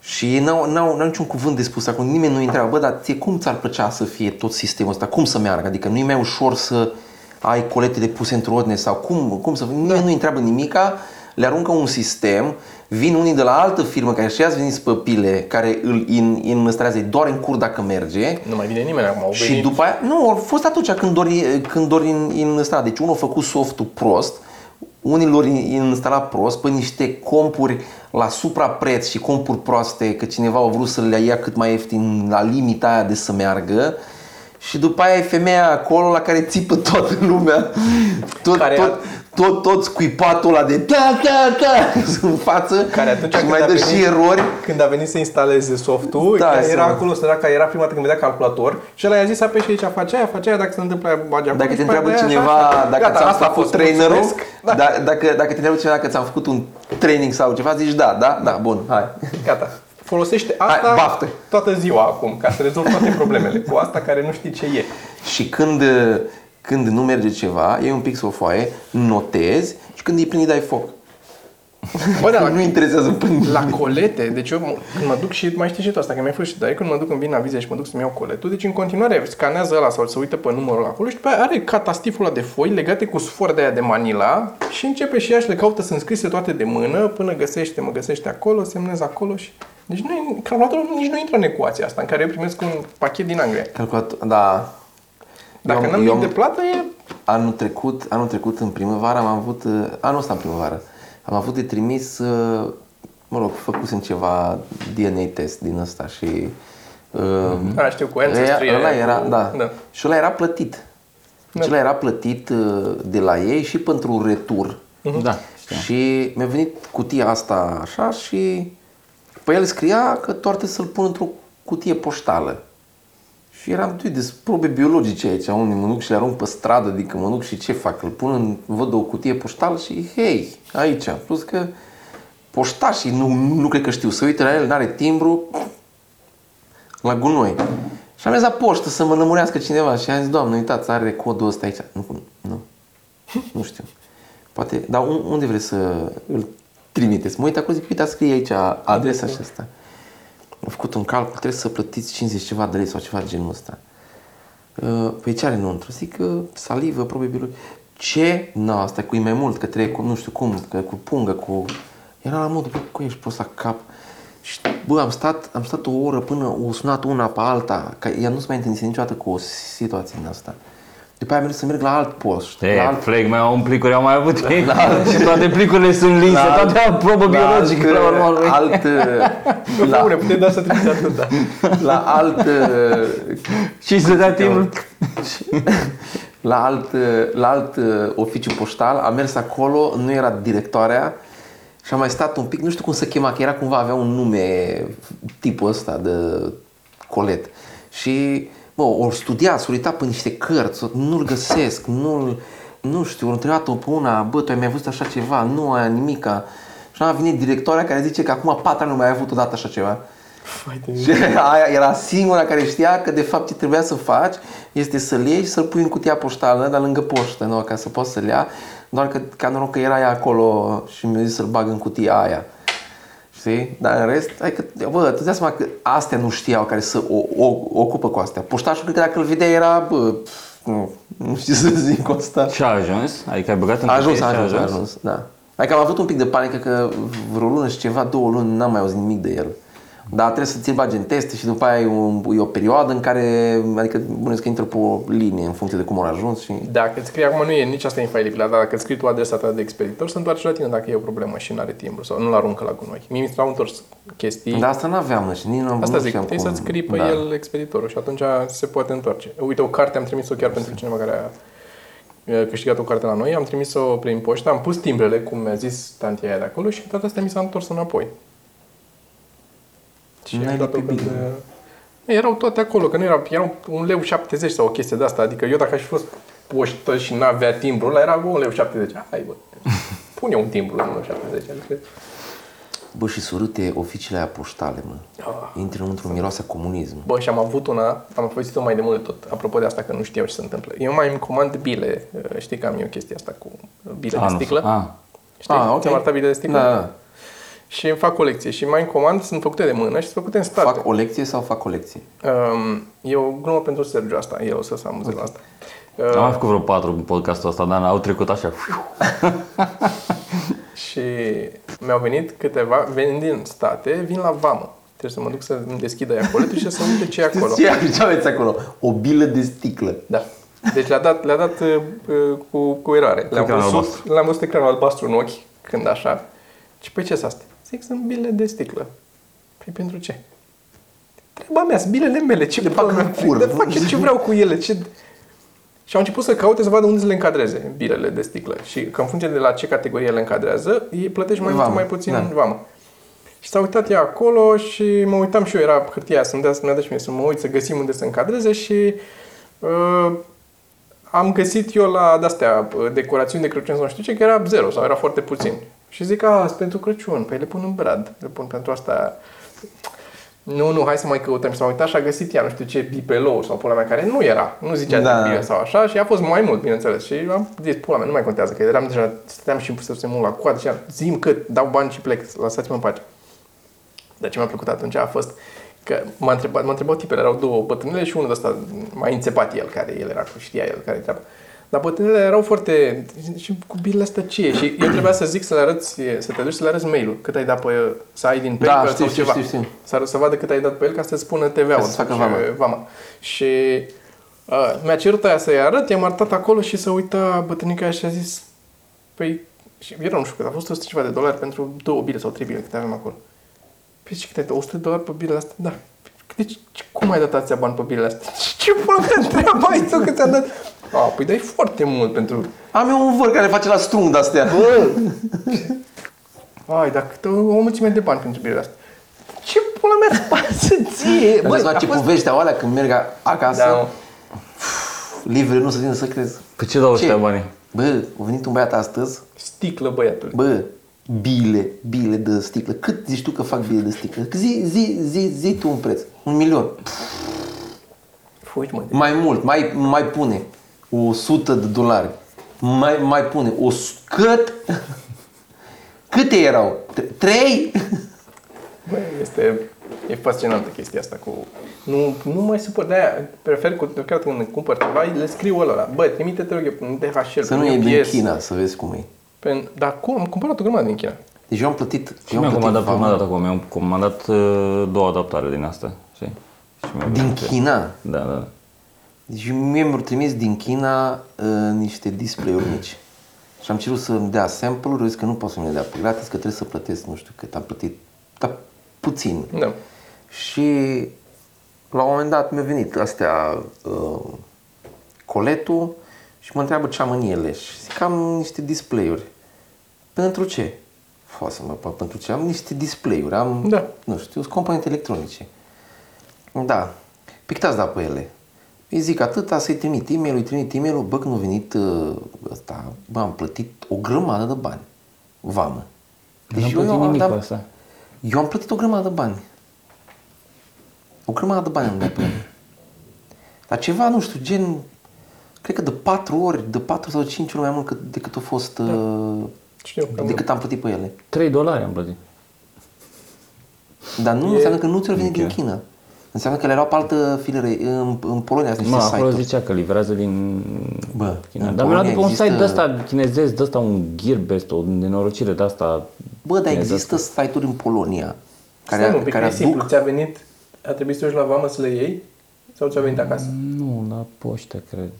Și ei n-au, n-au, n-au niciun cuvânt de spus acum, nimeni nu întreabă, bă, dar ție cum ți-ar plăcea să fie tot sistemul ăsta, cum să meargă, adică nu e mai ușor să ai coletele puse într-o ordine sau cum, cum să, nimeni nu întreabă nimica, le aruncă un sistem, vin unii de la altă firmă care și ați venit pe pile, care îl in, înmăstrează, doar în cur dacă merge, Nu mai vine nimeni acum, au și venit... după aia, nu, a fost atunci când dori, când dori în, în strat. Deci unul a făcut softul prost, unii lor instalat prost pe niște compuri la suprapreț și compuri proaste, că cineva a vrut să le ia cât mai ieftin la limita aia de să meargă. Și după aia e femeia acolo la care țipă toată lumea, tot, Care tot, tot, tot scuipatul ăla de ta, ta, ta în față Care atunci și când mai a dă venit- și erori. Când a venit să instaleze softul, Da, da, era seama. acolo, săraca, era prima dată când vedea calculator și ăla i-a zis apeși aici, face aia, face aia, dacă se întâmplă aia, bagi acolo Dacă și te pe aia întreabă dai așa, cineva așa. dacă Gata, ți-am asta a făcut fost, trainerul, mulțumesc. da. dacă, dacă te întreabă cineva dacă ți-am făcut un training sau ceva, zici da, da, da, bun, hai. Gata. folosește asta Hai, baftă. toată ziua acum, ca să rezolvi toate problemele. Cu asta care nu știi ce e. Și când, când nu merge ceva, iei un pix o foaie, notezi și când îi plin îi dai foc. Bă, da, la, nu interesează pe nimeni. la colete, deci eu m- când mă duc și mai știi și tu asta, că mi-ai fost și dai, când mă duc în vin avize și mă duc să-mi iau coletul, deci în continuare scanează ăla sau se uită pe numărul acolo și după aia are catastiful ăla de foi legate cu sfor de aia de Manila și începe și ea și le caută sunt scrise toate de mână până găsește, mă găsește acolo, semnez acolo și... Deci nu, calculatorul nici nu intră în ecuația asta în care eu primesc un pachet din Anglia. Calculator, da. Dacă Eu- n-am eu timp de plată, e... Anul trecut, anul trecut în primăvară am avut, uh, anul ăsta în primăvară, am avut de trimis, uh, mă rog, făcusem ceva DNA test din ăsta și uh, Da, știu, cu Ancestry. ăla aia, era, cu- da. da. Și ăla era plătit. Deci Da. ăla era plătit uh, de la ei și pentru retur. Da, știu. Și mi-a venit cutia asta așa și pe el scria că doar trebuie să-l pun într-o cutie poștală. Și eram, tu de probe biologice aici, unde mă duc și le arunc pe stradă, adică mă duc și ce fac? Îl pun în, văd o cutie poștală și hei, aici. Plus că poștașii nu, nu cred că știu, să uită la el, n-are timbru, la gunoi. Și am mers la poștă să mă lămurească cineva și am zis, doamnă, uitați, are codul ăsta aici. Nu, nu, nu știu. Poate, dar un- unde vreți să îl trimiteți? Mă uit acolo, zic, uite, scrie aici adresa și asta. Am făcut un calcul, trebuie să plătiți 50 ceva de lei sau ceva de genul ăsta. Uh, Păi ce are înăuntru? Zic că salivă, probe biologice. Ce? Nu, asta cu e mai mult, că trebuie cu, nu știu cum, că cu pungă, cu... Era la modul, bă, cu ești prost la cap. Și, bă, am stat, am stat o oră până o sunat una pe alta, că ea nu se mai întâlnise niciodată cu o situație din asta. După aia am mers să merg la alt post. E, la alt fleg, mai au un plicuri, au mai avut ei. Și toate plicurile sunt lise, La alt- toate au probă biologică la urmă. urmei. alt, La... Bune, puteți da să trimiți atât, da. la alt Și să dea timpul. la alt, la alt uh, oficiu poștal, am mers acolo, nu era directoarea și am mai stat un pic, nu știu cum se chema, că era cumva, avea un nume tipul ăsta de colet. Și, bă, ori studia, s-o uitat pe niște cărți, nu-l găsesc, nu-l, nu știu, ori întrebat-o pe una, bă, tu ai mai văzut așa ceva? Nu, aia nimica. Și a venit directoarea care zice că acum patru ani nu mai ai avut odată așa ceva. Vai de Și aia era singura care știa că de fapt ce trebuia să faci este să-l iei și să-l pui în cutia poștală, dar lângă poștă, nu? ca să poți să-l ia, doar că ca noroc că era ea acolo și mi-a zis să-l bag în cutia aia. Știi? Dar în rest, adică, bă, tu dai seama că astea nu știau care să o, o, ocupă cu astea. Poștașul cred că dacă îl vedea era, bă, pf, nu, nu știu să zic cu asta. Și a ajuns? Adică ai băgat în A ajuns, cutie a și ajuns, a ajuns, da. Adică am avut un pic de panică că vreo lună și ceva, două luni, n-am mai auzit nimic de el. Dar trebuie să ți-l bagi în teste și după aia e o, e o perioadă în care, adică bănuiesc că intră pe o linie în funcție de cum au ajuns și... Dacă îți scrie acum nu e nici asta infailibilă, dar dacă îți scrii tu adresa ta de expeditor, se întoarce la tine dacă e o problemă și nu are timbru sau nu-l aruncă la gunoi. Mie mi s-au întors chestii. Dar asta n-aveam mă, și nici nu, Asta nu zic, știam puteai cum. să-ți scrii pe da. el expeditorul și atunci se poate întoarce. Uite, o carte am trimis-o chiar pentru cineva care a uh, câștigat o carte la noi, am trimis-o prin poștă, am pus timbrele, cum mi-a zis tantia aia de acolo și toate astea mi s-a întors înapoi. Și N-ai am dat-o lipit când, bine. uh, Erau toate acolo, că nu era, erau un leu 70 sau o chestie de asta. Adică eu dacă aș fi fost poștă și n-avea timbru, ăla era un leu 70. Hai bă, pune un timbru la 1 leu 70. Adică, Bă, și surâte oficiile aia poștale, mă. Ah. Intri înăuntru, miroase comunism. Bă, și am avut una, am folosit-o mai de mult de tot, apropo de asta, că nu știau ce se întâmplă. Eu mai îmi comand bile, uh, știi că am eu chestia asta cu bile A, de nu sticlă. știu. A. Știi? Ah, ok. Ți-am arătat bile de sticlă? Da, da. Și îmi fac colecție și mai îmi comand, sunt făcute de mână și sunt făcute în state. Fac o lecție sau fac colecție? Um, e o glumă pentru Sergiu asta, el o să se amuze la asta. Uh, Am mai făcut vreo patru în podcastul ăsta, dar au trecut așa. Și mi-au venit câteva, venind din state, vin la vamă. Trebuie să mă duc să îmi deschidă ea coletul și să uite ce e acolo. Ce, ce aveți acolo? O bilă de sticlă. Da. Deci le-a dat, le-a dat uh, uh, cu, cu eroare. Le-am ecranul văzut, albastru. le-am văzut ecranul albastru în ochi, când așa. Și păi ce sunt astea? Zic, sunt bile de sticlă. Păi pentru ce? Treaba mea, sunt bilele mele. Ce Le bag în cur. De fac eu ce vreau cu ele. Ce... Și au început să caute să vadă unde să le încadreze bilele de sticlă. Și că în funcție de la ce categorie le încadrează, îi plătești mai mult Vamă, sau mai puțin da. în vamă. Și s-a uitat ea acolo și mă uitam și eu, era hârtia să-mi dea, să-mi dea și mie să mă uit, să găsim unde să încadreze și uh, am găsit eu la de-astea uh, decorațiuni de Crăciun sau nu știu ce, că era zero sau era foarte puțin. Și zic, a, sunt pentru Crăciun, păi le pun în brad, le pun pentru asta. Nu, nu, hai să mai căutăm. Și s-a uitat și a găsit ea, nu știu ce, bipelou sau pula mea, care nu era. Nu zicea Da. de bine sau așa și a fost mai mult, bineînțeles. Și am zis, pula mea, nu mai contează, că eram deja, stăteam și să mult la coadă și am, zim cât, dau bani și plec, lăsați-mă în pace. Dar ce mi-a plăcut atunci a fost că m-a întrebat, m-a întrebat tipele, erau două bătrânele și unul de ăsta mai înțepat el, care el era cu știa el care treaba. Dar bătrânele erau foarte... Și cu bilele astea ce e? Și eu trebuia să zic să le arăți, să te duci să le arăți mail-ul, cât ai dat pe să ai din Da, PayPal știu, sau știu, ceva. știu, știu. Să, să vadă cât ai dat pe el ca să spună TVA-ul. Ca să facă sau vama. ce- vama. Și uh, mi-a cerut aia să-i arăt, i-am arătat acolo și să uita bătrânica aia și a zis Păi, și era nu știu cât, a fost 100 ceva de dolari pentru două bile sau trei bile câte avem acolo. Păi ce câte ai dat? 100 de dolari pe bilele astea? Da. Deci, ce- cum ai dat atâția bani pe bilele astea? Ce, ce pula mea treaba ai tu că ți-am dat? A, păi dai foarte mult pentru... Am eu un văr care face la strung de-astea. Bă! Ai, dar câte o, o mulțime de bani pentru bilele astea. Ce pula mea îți pasă ție? Bă, a ce fost- povești au alea când merg acasă, Da, mă. livrele nu se vină să crezi. Pe ce dau ăștia banii? Bă, a venit un băiat astăzi, Sticlă băiatul. bă, bile, bile de sticlă. Cât zici tu că fac bile de sticlă? Zi, zi, zi, zi tu un preț. Un milion. Fugi, mă. Mai mult, mai, mai pune. O sută de dolari. Mai, mai pune. O, su- cât? Câte erau? T- Trei? Bă, este e fascinantă chestia asta cu... Nu, nu mai supăr, de-aia prefer cu chiar când cumpăr ceva, le scriu ăla. Bă, trimite te rog eu în DHL. Să nu pe e din UPS. China, să vezi cum e. Pe, dar cum? Am cumpărat o grămadă din China. Deci eu am plătit... Și eu mi-am am plătit comandat prima vama dată acolo, mi-am comandat uh, două adaptare din asta, știi? Și mi-au Din venit. China. Da, da. Deci mie mi-au trimis din China uh, niște display-uri mici. Și am cerut să-mi dea sample-uri, au zis că nu pot să-mi le dea pe gratis, că trebuie să plătesc nu știu cât. Am plătit, dar puțin. Da. Și la un moment dat mi-a venit astea uh, coletul și mă întreabă ce am în ele. Și zic că am niște display-uri. Pentru ce? Fă să mă pă- pentru ce? Am niște display-uri, am, Da. nu știu, sunt componente electronice. Da. Pictați da pe ele. Îi zic atâta, să-i trimit e-mail, îi trimit e-mail bă, când a venit uh, ăsta, bă, am plătit o grămadă de bani. Vamă. Deci nu am plătit nimic pe asta. Eu am plătit o grămadă de bani. O grămadă de bani am dat pe ele. Dar ceva, nu știu, gen, cred că de patru ori, de patru sau de cinci ori mai mult cât, decât a fost, uh, Știu. că- decât am plătit pe ele. 3 dolari am plătit. Dar nu E- înseamnă că nu ți-au venit din China. China. Înseamnă că le erau pe altă filere. În, în Polonia sunt Mă, niște acolo site-uri. zicea că livrează din Bă, China. în Dar mi-a luat de pe un Polonia site de există- ăsta chinezesc, de ăsta un Gearbest, o nenorocire de asta. Bă, dar chinezesc. există site-uri în Polonia care, Stai un pic, care că e simplu. aduc... Ți-a venit, a trebuit să te duci la vamă să le iei? Sau ți-a venit acasă? Nu, la poștă, cred.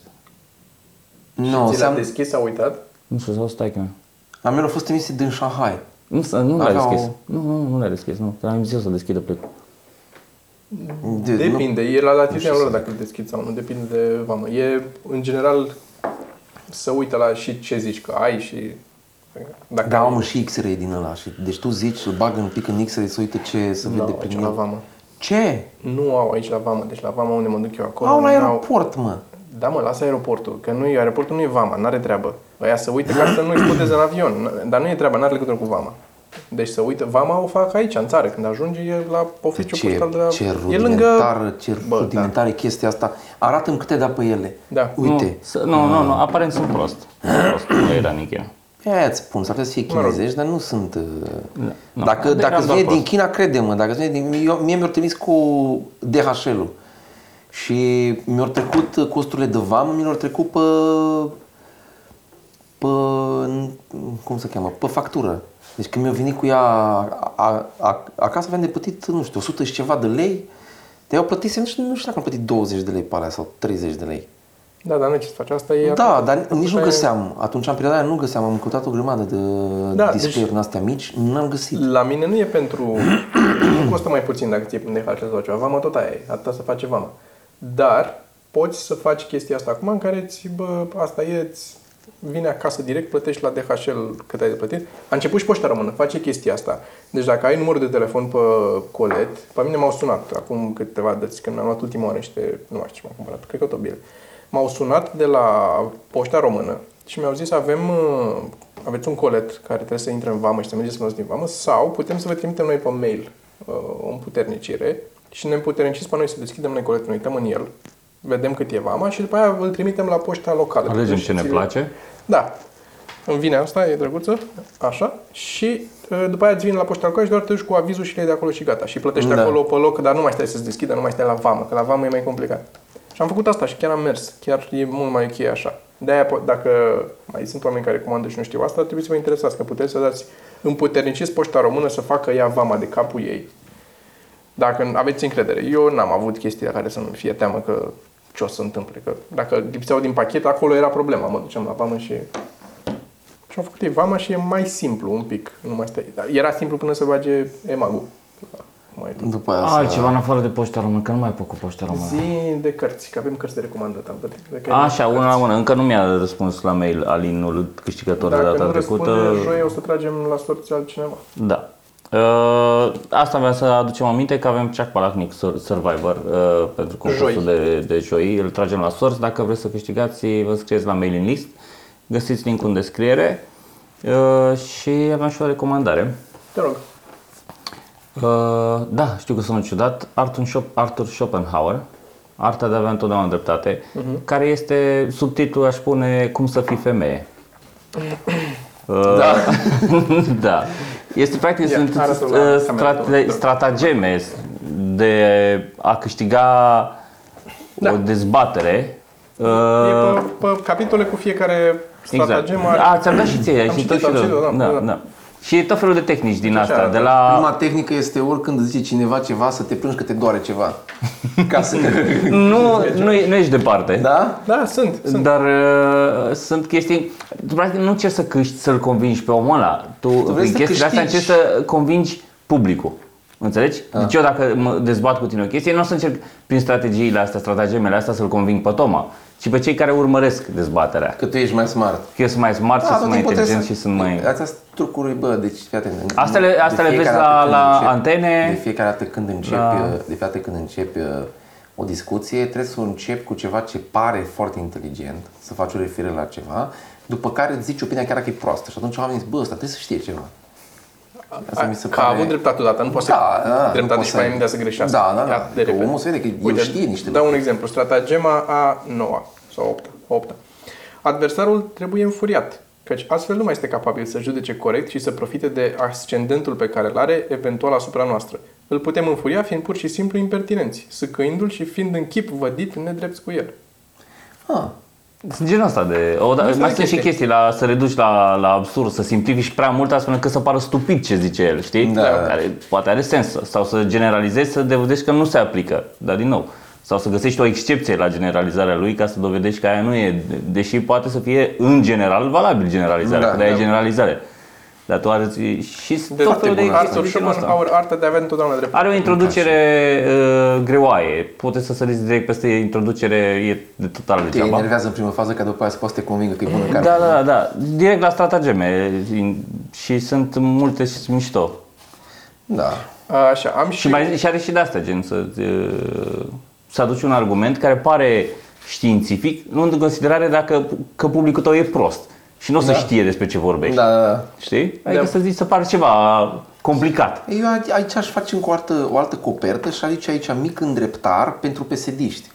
Nu, Ți l-a înseamnă... deschis, a uitat? Nu știu, sau stai că A mea au fost trimise din Shanghai. Nu, să- nu l-a Aveau- deschis. Nu, nu, nu l-a deschis, nu. Că am zis eu să deschidă plecul. De, nu, Depinde, e la latitudinea lor dacă îl deschid sau nu, depinde de vamă. E, în general, să uită la și ce zici că ai și... Dacă da, mă, și X-ray din ăla. Și, deci tu zici, îl bagă un pic în X-ray să uite ce să nu vede au aici prin la el. vamă. Ce? Nu au aici la vamă, deci la vamă unde mă duc eu acolo. Au la n-au- aeroport, mă. Da, mă, lasă aeroportul, că nu e, aeroportul nu e vama, n-are treabă. Aia să uite ca să nu explodeze în avion, n- dar nu e treaba, n-are legătură cu vama. Deci să uite, vama o fac aici, în țară, când ajunge e la oficiul Ce, postal de la... ce e rudimentară, ce Bă, rudimentară e chestia asta. Arată-mi câte da pe ele. Da. Uite. Nu, să- nu, nu, nu, aparent sunt prost. Prost, nu era nici China. Aia îți spun, s-ar putea să fie Mă rog. chinezești, dar nu sunt... uh, Nu, Dacă, deci dacă am îți doar vine din prost. China, crede-mă, dacă îți vine din... Eu, mie mi-au trimis cu DHL-ul și mi-au trecut costurile de vamă, mi le-au trecut pe, pe, cum se cheamă, pe factură. Deci când mi-au venit cu ea a, a, a, acasă, aveam de plătit, nu știu, 100 și ceva de lei, dar eu plătisem, nu știu, nu știu dacă am plătit 20 de lei pe alea sau 30 de lei. Da, dar nu ce să faci, asta e... Da, dar nici nu Asta e- găseam. Atunci, în perioada aia, nu găseam. Am căutat o grămadă de Da, da, deci- display-uri din astea mici, n-am găsit. La mine nu e pentru... nu costă mai puțin dacă ți-e de DHL sau ceva. Vama tot aia e. Atâta să face vama. Dar poți să faci chestia asta acum în care ți, bă, asta e, îți vine acasă direct, plătești la DHL cât ai de plătit. A început și poșta română, face chestia asta. Deci dacă ai numărul de telefon pe colet, pe mine m-au sunat acum câteva dăți, când mi-am luat ultima oară niște, nu mai știu ce m-am cumpărat, cred că tot bine. M-au sunat de la poșta română și mi-au zis avem, uh, aveți un colet care trebuie să intre în vamă și să mergeți să din vamă sau putem să vă trimitem noi pe mail uh, o împuternicire și ne împuterniciți pe noi să deschidem noi colectul, ne uităm în el, vedem cât e vama și după aia îl trimitem la poșta locală. Alegem ce ne Deci, place. Da. Îmi vine asta, e drăguță, așa, și uh, după aia îți vine la poșta locală și doar te duci cu avizul și le iei de acolo și gata. Și plătești Da. acolo pe loc, dar nu mai stai să-ți deschidă, nu mai stai la vamă, că la vamă e mai complicat. Și am făcut asta și chiar am mers. Chiar e mult mai ok așa. De-aia, po- dacă mai sunt oameni care comandă și nu știu asta, trebuie să vă interesați, că puteți să dați împuterniciți poșta română să facă ea vama de capul ei. Dacă aveți încredere. Eu n-am avut chestia care să nu fie teamă că ce o să se întâmple. Că dacă lipseau din pachet, acolo era problema. Mă duceam la vamă și... Și am făcut ei vama și e mai simplu un pic. Nu mai stai. Dar Era simplu până să bage emagul. Mai tot. După aia să... Altceva în afară de poșta română, că nu mai pot cu poșta română. Zi de cărți, că avem cărți de recomandat. Am văzut. Dacă ai Așa, cărți. una la mână. Încă nu mi-a răspuns la mail Alinul câștigător de Dacă data nu trecută. răspunde joi, o să tragem la sorți altcineva. Da. Uh, asta vreau să aducem aminte că avem Chuck Palahnic Sur- Survivor uh, pentru concursul Joi. de, de joi. Îl tragem la sorți. Dacă vreți să câștigați, vă scrieți la mailing list. Găsiți linkul în descriere. Uh, și aveam și o recomandare. Te rog. Uh, da, știu că sună ciudat. Arthur, Schop- Arthur Schopenhauer, Arta de a avea întotdeauna dreptate, care este subtitlul, aș spune, Cum să fii femeie. Uh, Da. da. Este practic Ia, sunt arată-l la uh, camera, strat- te rog. stratageme de a câștiga Da. o dezbatere. Uh, E pe, pe capitole cu fiecare Exact. stratagemă. A, ți-am dat și ție, ai Am citit citit, și am tu. citit, da, da, da. da. Și tot felul de tehnici din Așa, asta, de da. la... Prima tehnică este oricând îți zice cineva ceva să te plângi că te doare ceva. Ca să... Nu, nu, e- nu ești departe. da? Da, sunt. sunt. Dar uh, sunt chestii, tu practic nu încerci să câști, să-l convingi pe omul ăla. Tu, vrei prin să chestiile astea încerci câștigi. să convingi publicul. Înțelegi? Deci eu dacă mă dezbat cu tine o chestie, nu o să încerc prin strategiile astea, stratagemele astea să-l conving pe Toma, ci pe cei care urmăresc dezbaterea. Că tu ești mai smart. Că eu sunt mai smart și tot sunt mai timpul trebuie inteligent și sunt mai... Astea sunt trucuri, bă, deci fii atent. Asta le- De asta le fiecare vezi dată la- când la începi- antene. De fiecare dată când începi, Da. de fiecare dată când începi uh, o discuție, trebuie să începi cu ceva ce pare foarte inteligent, să faci o referire la ceva, după care îți zici opinia chiar dacă e proastă. Și atunci oamenii zic, bă, ăsta trebuie să știe ceva. Asta mi se Că a pare- avut dreptate odată, nu poate Da, da, nu dreptate poți și să- mai imediat să greșească. Da, da, da. Ia, de Că repede. omul se vede că el știe niște Dau un exemplu. Stratagema a noua sau a opta. a opta. Adversarul trebuie înfuriat, căci astfel nu mai este capabil să judece corect și să profite de ascendentul pe care îl are eventual asupra noastră. Îl putem înfuria fiind pur și simplu impertinenți, săcăindu-l și fiind în chip vădit nedrept cu el. Ah, Sunt genul ăsta de... O, da, Asta mai e sunt și chestia. chestii la, să reduci la, la absurd, să simplifici prea mult astfel încât să pară stupid ce zice el, știi? Da. Care poate are sens. Sau să generalizezi, să dovedești că nu se aplică. Dar din nou. Sau să găsești o excepție la generalizarea lui ca să dovedești că aia nu e, deși poate să fie în general valabil generalizarea, Da, că de-aia da. e generalizare. Dar tu arăți și De tot felul de Arthur chestii de genul ăsta. Schopenhauer, arta de a avea întotdeauna dreptate. Are o introducere uh, greoaie. Puteți să săriți direct peste introducere, e de total te degeaba. enervează în prima fază ca după aia să poți să te convingă că e bună care. Da, da, da, da. Direct la stratageme in- și sunt multe și sunt mișto. da. Așa, am și, Și, mai, și are și de astea, gen să, uh, să aduci un argument care pare științific, luând în considerare dacă că publicul tău e prost și nu o să știe despre ce vorbești. Da, da, da. Știi? Adică Da. să zici să pară ceva complicat. Eu a- aici aș face încă o altă, o altă copertă și aici, aici mic îndreptar pentru pesediști.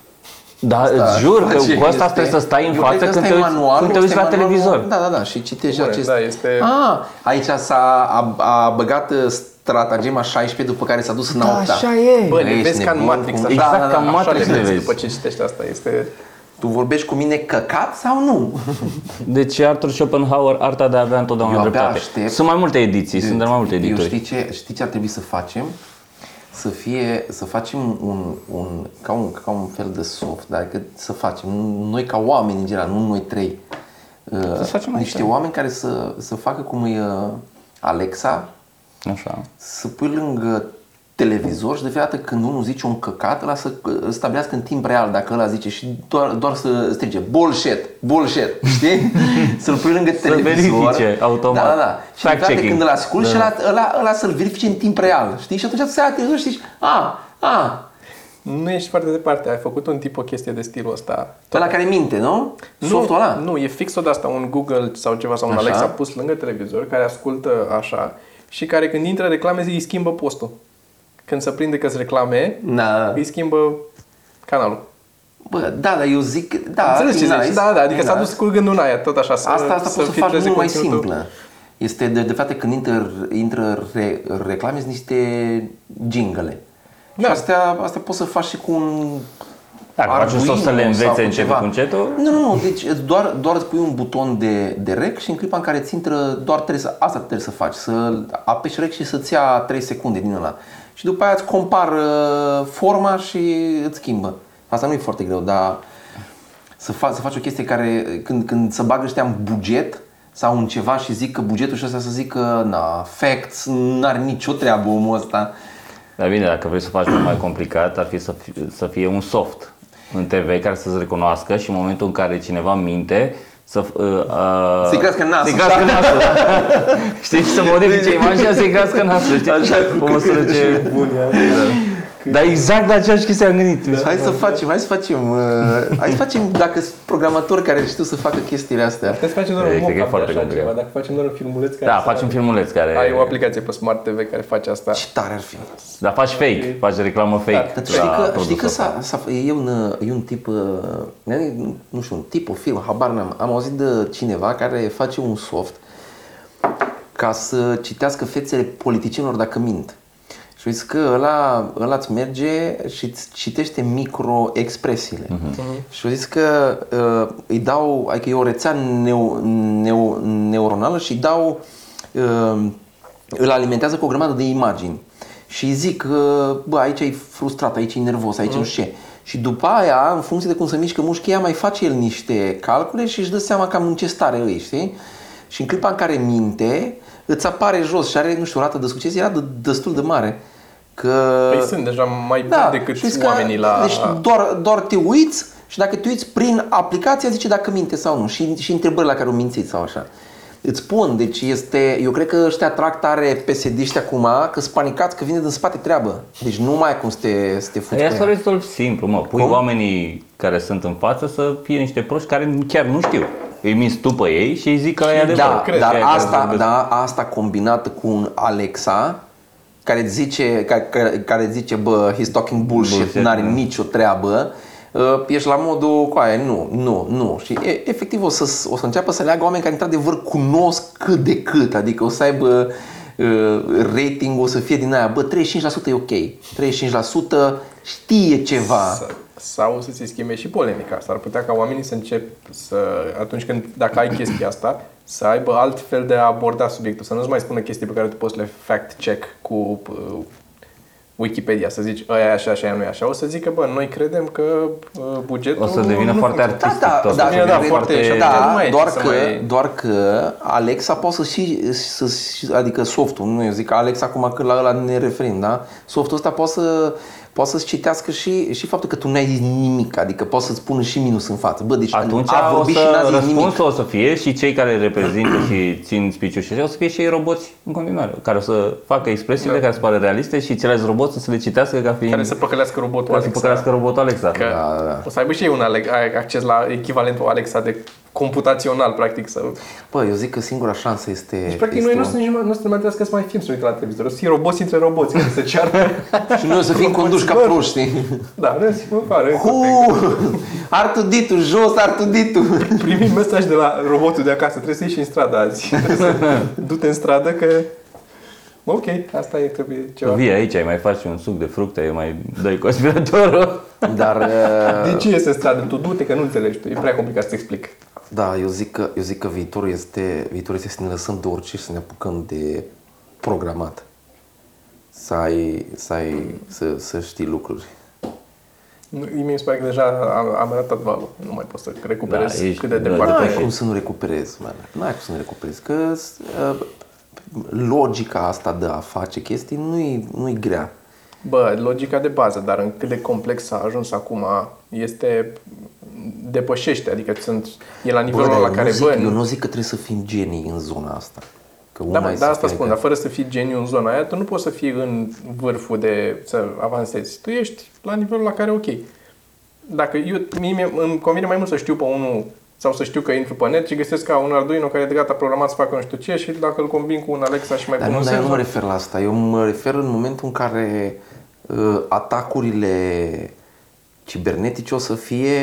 Dar îți jur că face cu asta este- trebuie să stai în Eu față cred că când ăsta te e uiți, manualul, când te uiți ăsta la e manualul. televizor. Da, da, da, și citești Bune, acest... da, este- Ah, aici s-a a, a băgat uh, stratagema 16 după care s-a dus în a 8 e. Bă, le Ești vezi ca în nebun Matrix, cum- așa. Exact Da, da, da, ca în așa Matrix Așa le le vezi vezi. după ce citești asta. Este... Tu vorbești cu mine căcat sau nu? Deci Arthur Schopenhauer, arta de a avea întotdeauna Eu abia dreptate. aștept. Sunt mai multe ediții, sunt de mai multe Eu editori. știi ce, știi ce ar trebui să facem? Să fie, să facem un, un, ca, un, ca un fel de soft, dar că să facem, noi ca oameni în general, nu noi trei, uh, facem niște așa. oameni care să, să facă cum e uh, Alexa, Așa. să pui lângă televizor și de fiecare dată când unul zice un căcat, ăla să uh, stabilească în timp real dacă ăla zice și doar, doar să strige bullshit, bullshit, știi? Să-l pui lângă televizor. verifice automat. Da, da, da. Și de fiecare dată Fact-checking. când îl asculti Da. și ăla, ăla, ăla să-l verifice în timp real, știi? Și atunci să te și zici, a, a, Nu ești foarte departe. Ai făcut un tip o chestie de stilul ăsta. ăla care minte, nu? Softul ăla. Nu, e fix o de asta, un Google sau ceva, sau un Așa. Alexa pus lângă televizor, care ascultă așa și care când intră reclame îi schimbă postul. Când se prinde că sunt reclame, Da. îi schimbă canalul. Bă, da, dar eu zic, da, Înțelegi ce e zici? nice, Da, da, adică e s-a nice. dus cu gândul în aia, tot așa, să, Asta, asta să poți să faci filtreze mult mai conținutul. simplă. Este de, de fapt când intră, intră re, reclame, sunt niște jingle. Da. Și astea, astea poți să faci și cu un Dacă faci un soft să le Arduino sau învețe cu încet ceva. cu încetul, Nu, nu, nu, deci îți doar, doar îți pui un buton de, de rec și în clipa în care ți intră, doar trebuie să, asta trebuie să faci, să apeși rec și să-ți ia 3 secunde din ăla. Și după aia îți compară forma și îți schimbă. Asta nu e foarte greu, dar să, faci, să faci o chestie care, când, când să bagă ăștia în buget sau în ceva și zic că bugetul și ăsta să zică, na, facts, n-are nicio treabă omul ăsta. Dar bine, dacă vrei să faci mult mai complicat, ar fi să fie, să fie un soft în TV care să-ți recunoască și în momentul în care cineva minte, să, uh, uh, Să-i crească nasul. Să-i crească nasul. da. Știi, să modifice imaginea să-i crească nasul. Știi? Așa, pe măsură ce... Dar exact la aceeași chestie am gândit. Hai să facem, hai să facem, uh, hai să facem dacă sunt programatori care știu să facă chestiile astea. Puteți face doar E, un cred că e mock-up de foarte așa complicat. ceva, dacă facem doar un filmuleț care Da, să- faci un filmuleț care... Ai o aplicație pe Smart TV care face asta. Ce tare ar fi. Dar faci fake, faci reclamă fake. Dar tu știi la că, știi că produsul ăsta. s-a, s-a, e, un, e un tip, uh, nu știu, un tip, o film, habar n-am. Am auzit de cineva care face un soft ca să citească fețele politicienilor dacă mint. Și uiți că ăla, ăla îți merge și îți citește microexpresiile. Uh-huh. Și zis că uh, îi dau, adică e o rețea neu, neu, neuronală și îi dau, uh, îl alimentează cu o grămadă de imagini. Și îi zic, uh, bă, aici e frustrat, aici e nervos, aici nu știu ce. Și după aia, în funcție de cum se mișcă mușchii, mai face el niște calcule și își dă seama cam în ce stare îi, știi? Și în clipa în care minte, îți apare jos și are, nu știu, o rată de succes, era de, destul de mare. Că... Păi sunt deja mai da, buni decât știți că- oamenii la... Deci doar, doar te uiți și dacă te uiți prin aplicația zice dacă minte sau nu și, și întrebări la care o mințiți sau așa. Îți spun, deci este, eu cred că ăștia trag tare psd acum, că sunt panicați că vine din spate treabă. Deci nu mai ai cum să te, să te fuți Aia cu să o ea. rezolvi simplu, mă. Pui Cum? oamenii care sunt în față să fie niște proști care chiar nu știu. Îi minți tu pe ei și îi zic că e adevărat. Da, cred. dar Și aia care asta, vorbesc. da, asta combinată cu un Alexa care îți zice, care, care, care îți zice bă, he's talking bullshit, Bullshit, n-are da. nicio treabă, uh, ești la modul cu aia, nu, nu, nu. Și e, efectiv o să, o să înceapă să leagă oameni care într-adevăr cunosc cât de cât, adică o să aibă uh, rating o să fie din aia, bă, 35% e ok, 35% știe ceva. Să- Sau să se schimbe și polemica. S-ar putea ca oamenii să încep să, atunci când, dacă ai chestia asta, să aibă alt fel de a aborda subiectul, să nu-ți mai spună chestii pe care tu poți să le fact-check cu uh, Wikipedia, să zici, ăia e așa, așa, aia nu e așa. O să zică, bă, noi credem că uh, bugetul O să devină nu foarte funcționează. artistic tot. da, o să da, devină da, foarte... foarte- și Da, atunci nu mai e doar ce să că, mai- doar că Alexa poate să și, să, și adică softul, nu eu zic Alexa acum că la ăla ne referim, da? Softul ăsta poate să poate să-ți citească și, și faptul că tu n-ai zis nimic, adică poate să-ți pună și minus în față. Bă, deci Atunci a o vorbit și n-a să, zis nimic. răspunsul o să fie și cei care reprezintă și țin speech și așa, o să fie și ei roboți în continuare, care o să facă expresiile care se pare realiste și ceilalți roboți să le citească ca fiind... Care să păcălească robotul care să Alexa. păcălească robotul Alexa. Că Da, da, da. o să aibă și ei un ale- acces la echivalentul Alexa de computațional, practic. Să... Bă, eu zic că singura șansă este... Deci, practic, este noi nu o să, nici, nu o să ne mai trebuiască să mai fim să uităm la televizor. O să fie roboți între roboți care se ceartă. Și noi o să fim conduși ca proști, știi? da, noi o să fim în afară. Hu! Artuditu, jos Artuditu! Primim mesaj de la robotul de acasă. Trebuie să ieși în stradă azi. Trebuie să Du-te în stradă că... Bă, ok, asta e, trebuie ceva. Vii aici, ai mai faci un suc de fructe, îi mai dai conspiratorul. Dar... uh, De ce iese în stradă? Tu du-te că nu înțelegi tu. E prea complicat să explic. Da, eu zic că, eu zic că viitorul, este, viitorul este să ne lăsăm de orice și să ne apucăm de programat. Să ai, să, ai, să, să știi lucruri. Nu, Mi se pare că deja am, am arătat valul. Nu mai pot să recuperez Da, ești- cât de da, departe. Nu da, ai și- cum să nu recuperezi, man. Nu ai cum să nu recuperezi. Că uh, logica asta de a face chestii nu-i, nu-i grea. Bă, logica de bază, dar în cât de complex s-a ajuns acum, este depășește, adică sunt, e la nivelul dar la eu care, nu zic, bă, eu nu zic că trebuie să fim genii în zona asta. Că da, una mă, e dar să asta fii, spun, adică- dar fără să fii geniu în zona aia, tu nu poți să fii în vârful de să avansezi. Tu ești la nivelul la care ok. Dacă eu, mie mie- îmi convine mai mult să știu pe unul sau să știu că intru pe net și găsesc ca un Arduino care e de gata programat să facă nu știu ce și dacă îl combin cu un Alexa și mai Dar pun nu, un dar eu nu mă senzor. refer la asta. Eu mă refer în momentul în care uh, atacurile cibernetice o să fie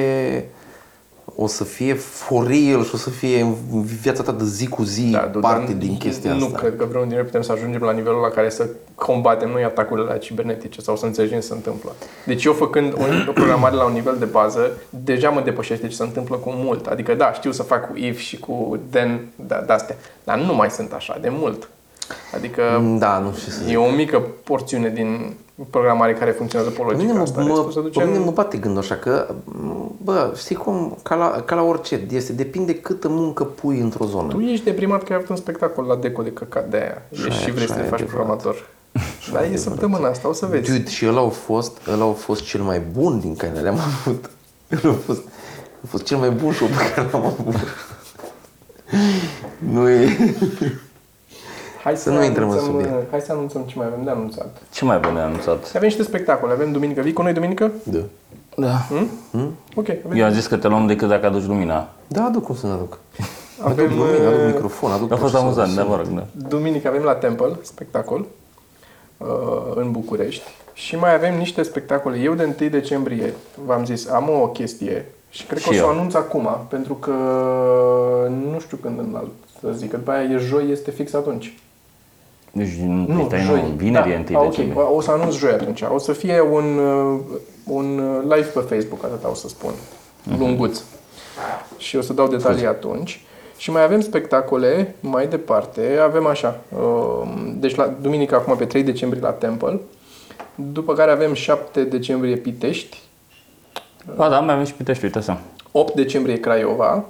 o să fie for real și o să fie în viața ta de zi cu zi Da, du- parte dar din chestia nu asta. cred că vreunul dintre noi putem să ajungem la nivelul la care să combatem noi atacurile la cibernetice sau să înțelegem ce se întâmplă. Deci eu făcând o, o programare la un nivel de bază, deja mă depășește ce se întâmplă cu mult. Adică da, știu să fac cu if și cu then, da, de-astea, dar nu mai sunt așa de mult. Adică Da, nu știu ce să zic. e o mică porțiune din programare care funcționează pe Pe mine, logica mă, asta. mă, Restul se pe duce mine în- mă bate gândul așa că, bă, știi cum, ca la, ca la orice, este, depinde câtă muncă pui într-o zonă. Tu ești deprimat că ai avut un spectacol la Deco de căcat de aia. Ești și aia- vrei și să te aia e faci adevărat. programator. Dar e săptămâna asta, o să vezi. Dude, și ăla a fost, ăla a fost cel mai bun din care le-am avut. Ăla a fost, a fost cel mai bun show pe care l-am avut. Nu e... Hai Să nu intrăm în anunțăm, subiect. uh, Hai să anunțăm ce mai avem de anunțat. Ce mai bun de anunțat? Avem niște spectacole. Avem duminică. Vii cu noi duminică? Da. Da. Ok. Avem, Eu am zis că te luăm decât dacă aduci lumina. Da, aduc cum să ne aduc. avem Aduc lumină, aduc uh, microfon, aduc A fost procesor, amuzant, da, sunt- mă rog, da. duminică avem la Temple spectacol uh, în București și mai avem niște spectacole. Eu de 1 decembrie, v-am zis, am o chestie și cred că Și o să o eu. anunț acum, pentru că nu știu când înalt să zic, că după aia e joi, este fix atunci. Deci nu, Nu, stai, joi. nu, vineri da. e întâi A, decembrie. ok, o să anunț joi atunci. O să fie un, uh, un uh, live pe Facebook, atâta o să spun. Mhm. Lunguț. Și o să dau detalii atunci. Și mai avem spectacole mai departe. Avem așa. uh, Deci la duminică acum pe 3 decembrie la Temple. După care avem 7 decembrie Pitești. Ba da, mai avem și Pitești, uite așa. 8 decembrie Craiova.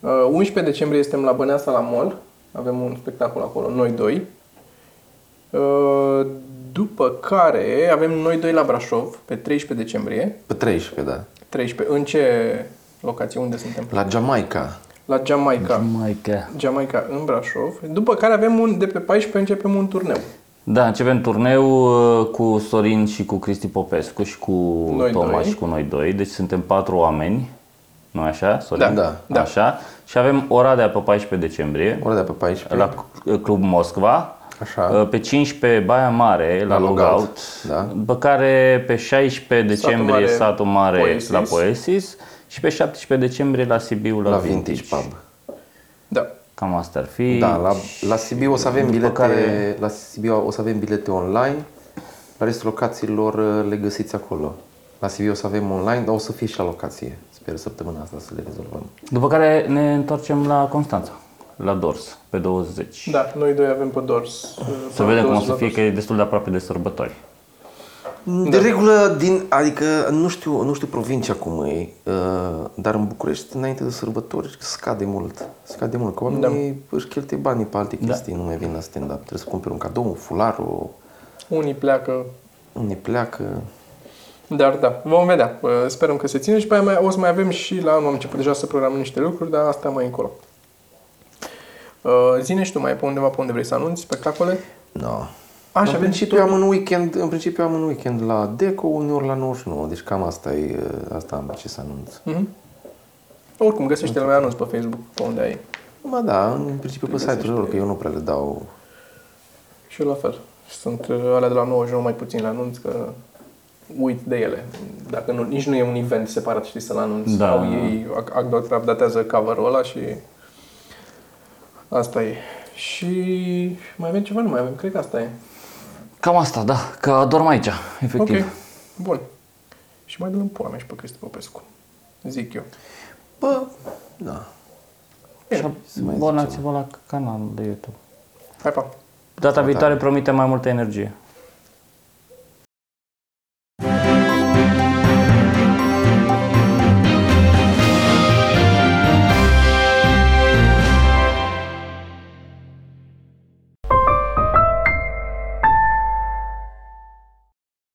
Uh, 11 decembrie suntem la Băneasa la Mall. Avem un spectacol acolo, noi doi. Uh, După care avem noi doi la Brașov, pe 13 decembrie. Pe 13, da. 13. În ce locație? Unde suntem? La Jamaica. La Jamaica. Mai că... Jamaica în Brașov. După care avem un, de pe 14 începem un turneu. Da, începem turneu uh, cu Sorin și cu Cristi Popescu și cu Noi Tomaș doi. și cu noi doi. Deci suntem patru oameni. Nu așa, Sorin? Da, da, da. Așa. Și avem Oradea pe 14 decembrie Ora de pe 14. la uh, Club Moscova. Așa. Uh, Pe 15 Baia Mare la, La Logout, Logout. da. După care pe 16 decembrie Mare, Satul Mare Poesis. la Poesis și pe 17 decembrie la Sibiu la, la Vintage Pub. Da. Cam asta ar fi. Da, la, la Sibiu o să avem După bilete, care- la Sibiu o să avem bilete online. La restul locațiilor uh, le găsiți acolo. La Sibiu o să avem online, dar o să fie și la locație. Sper săptămâna asta să le rezolvăm. După care ne întoarcem la Constanța, la Dors, pe 20. Da, noi doi avem pe Dors. Să vedem cum o să fie, că e destul de aproape de sărbători. De regulă, din, adică nu știu, nu știu provincia cum e, uh, dar în București, înainte de sărbători, scade mult. Scade mult, că oamenii da. își cheltuie banii pe alte chestii, nu mai vin la stand-up. Trebuie să cumperi un cadou, un fular, o, Unii pleacă unii pleacă. Dar da, vom vedea. Uh, Sperăm că se ține și pe aia mai, o să mai avem și la anul am început deja să programăm niște lucruri, dar asta mai încolo. Uh, Zine și tu mai e pe undeva pe unde vrei să anunți spectacole? No. A, în și avem și principiu am un weekend, în principiu am un weekend la Deco, uneori la 99, deci cam asta e, asta am ce să anunț. Mhm. Oricum, găsește lumea anunț pe Facebook, pe unde ai. Ba da, în principiu pe site-ul lor, că eu nu prea le dau. Și eu la fel. Sunt uh, alea de la 99 mai puțin la anunț, că uit de ele. Dacă nu, nici nu e un event separat, știi, să-l anunți. Da. Au ei ac- updatează cover-ul ăla și asta e. Și mai avem ceva? Nu mai avem. Cred că asta e. Cam asta, da, că dorm aici, efectiv. Ok, bun. Și mai dăm în pula mea și pe Cristi Popescu. Zic eu. Bă, da. Și să mai abonați-vă la canalul de YouTube. Hai, pa! Data viitoare promite mai multă energie.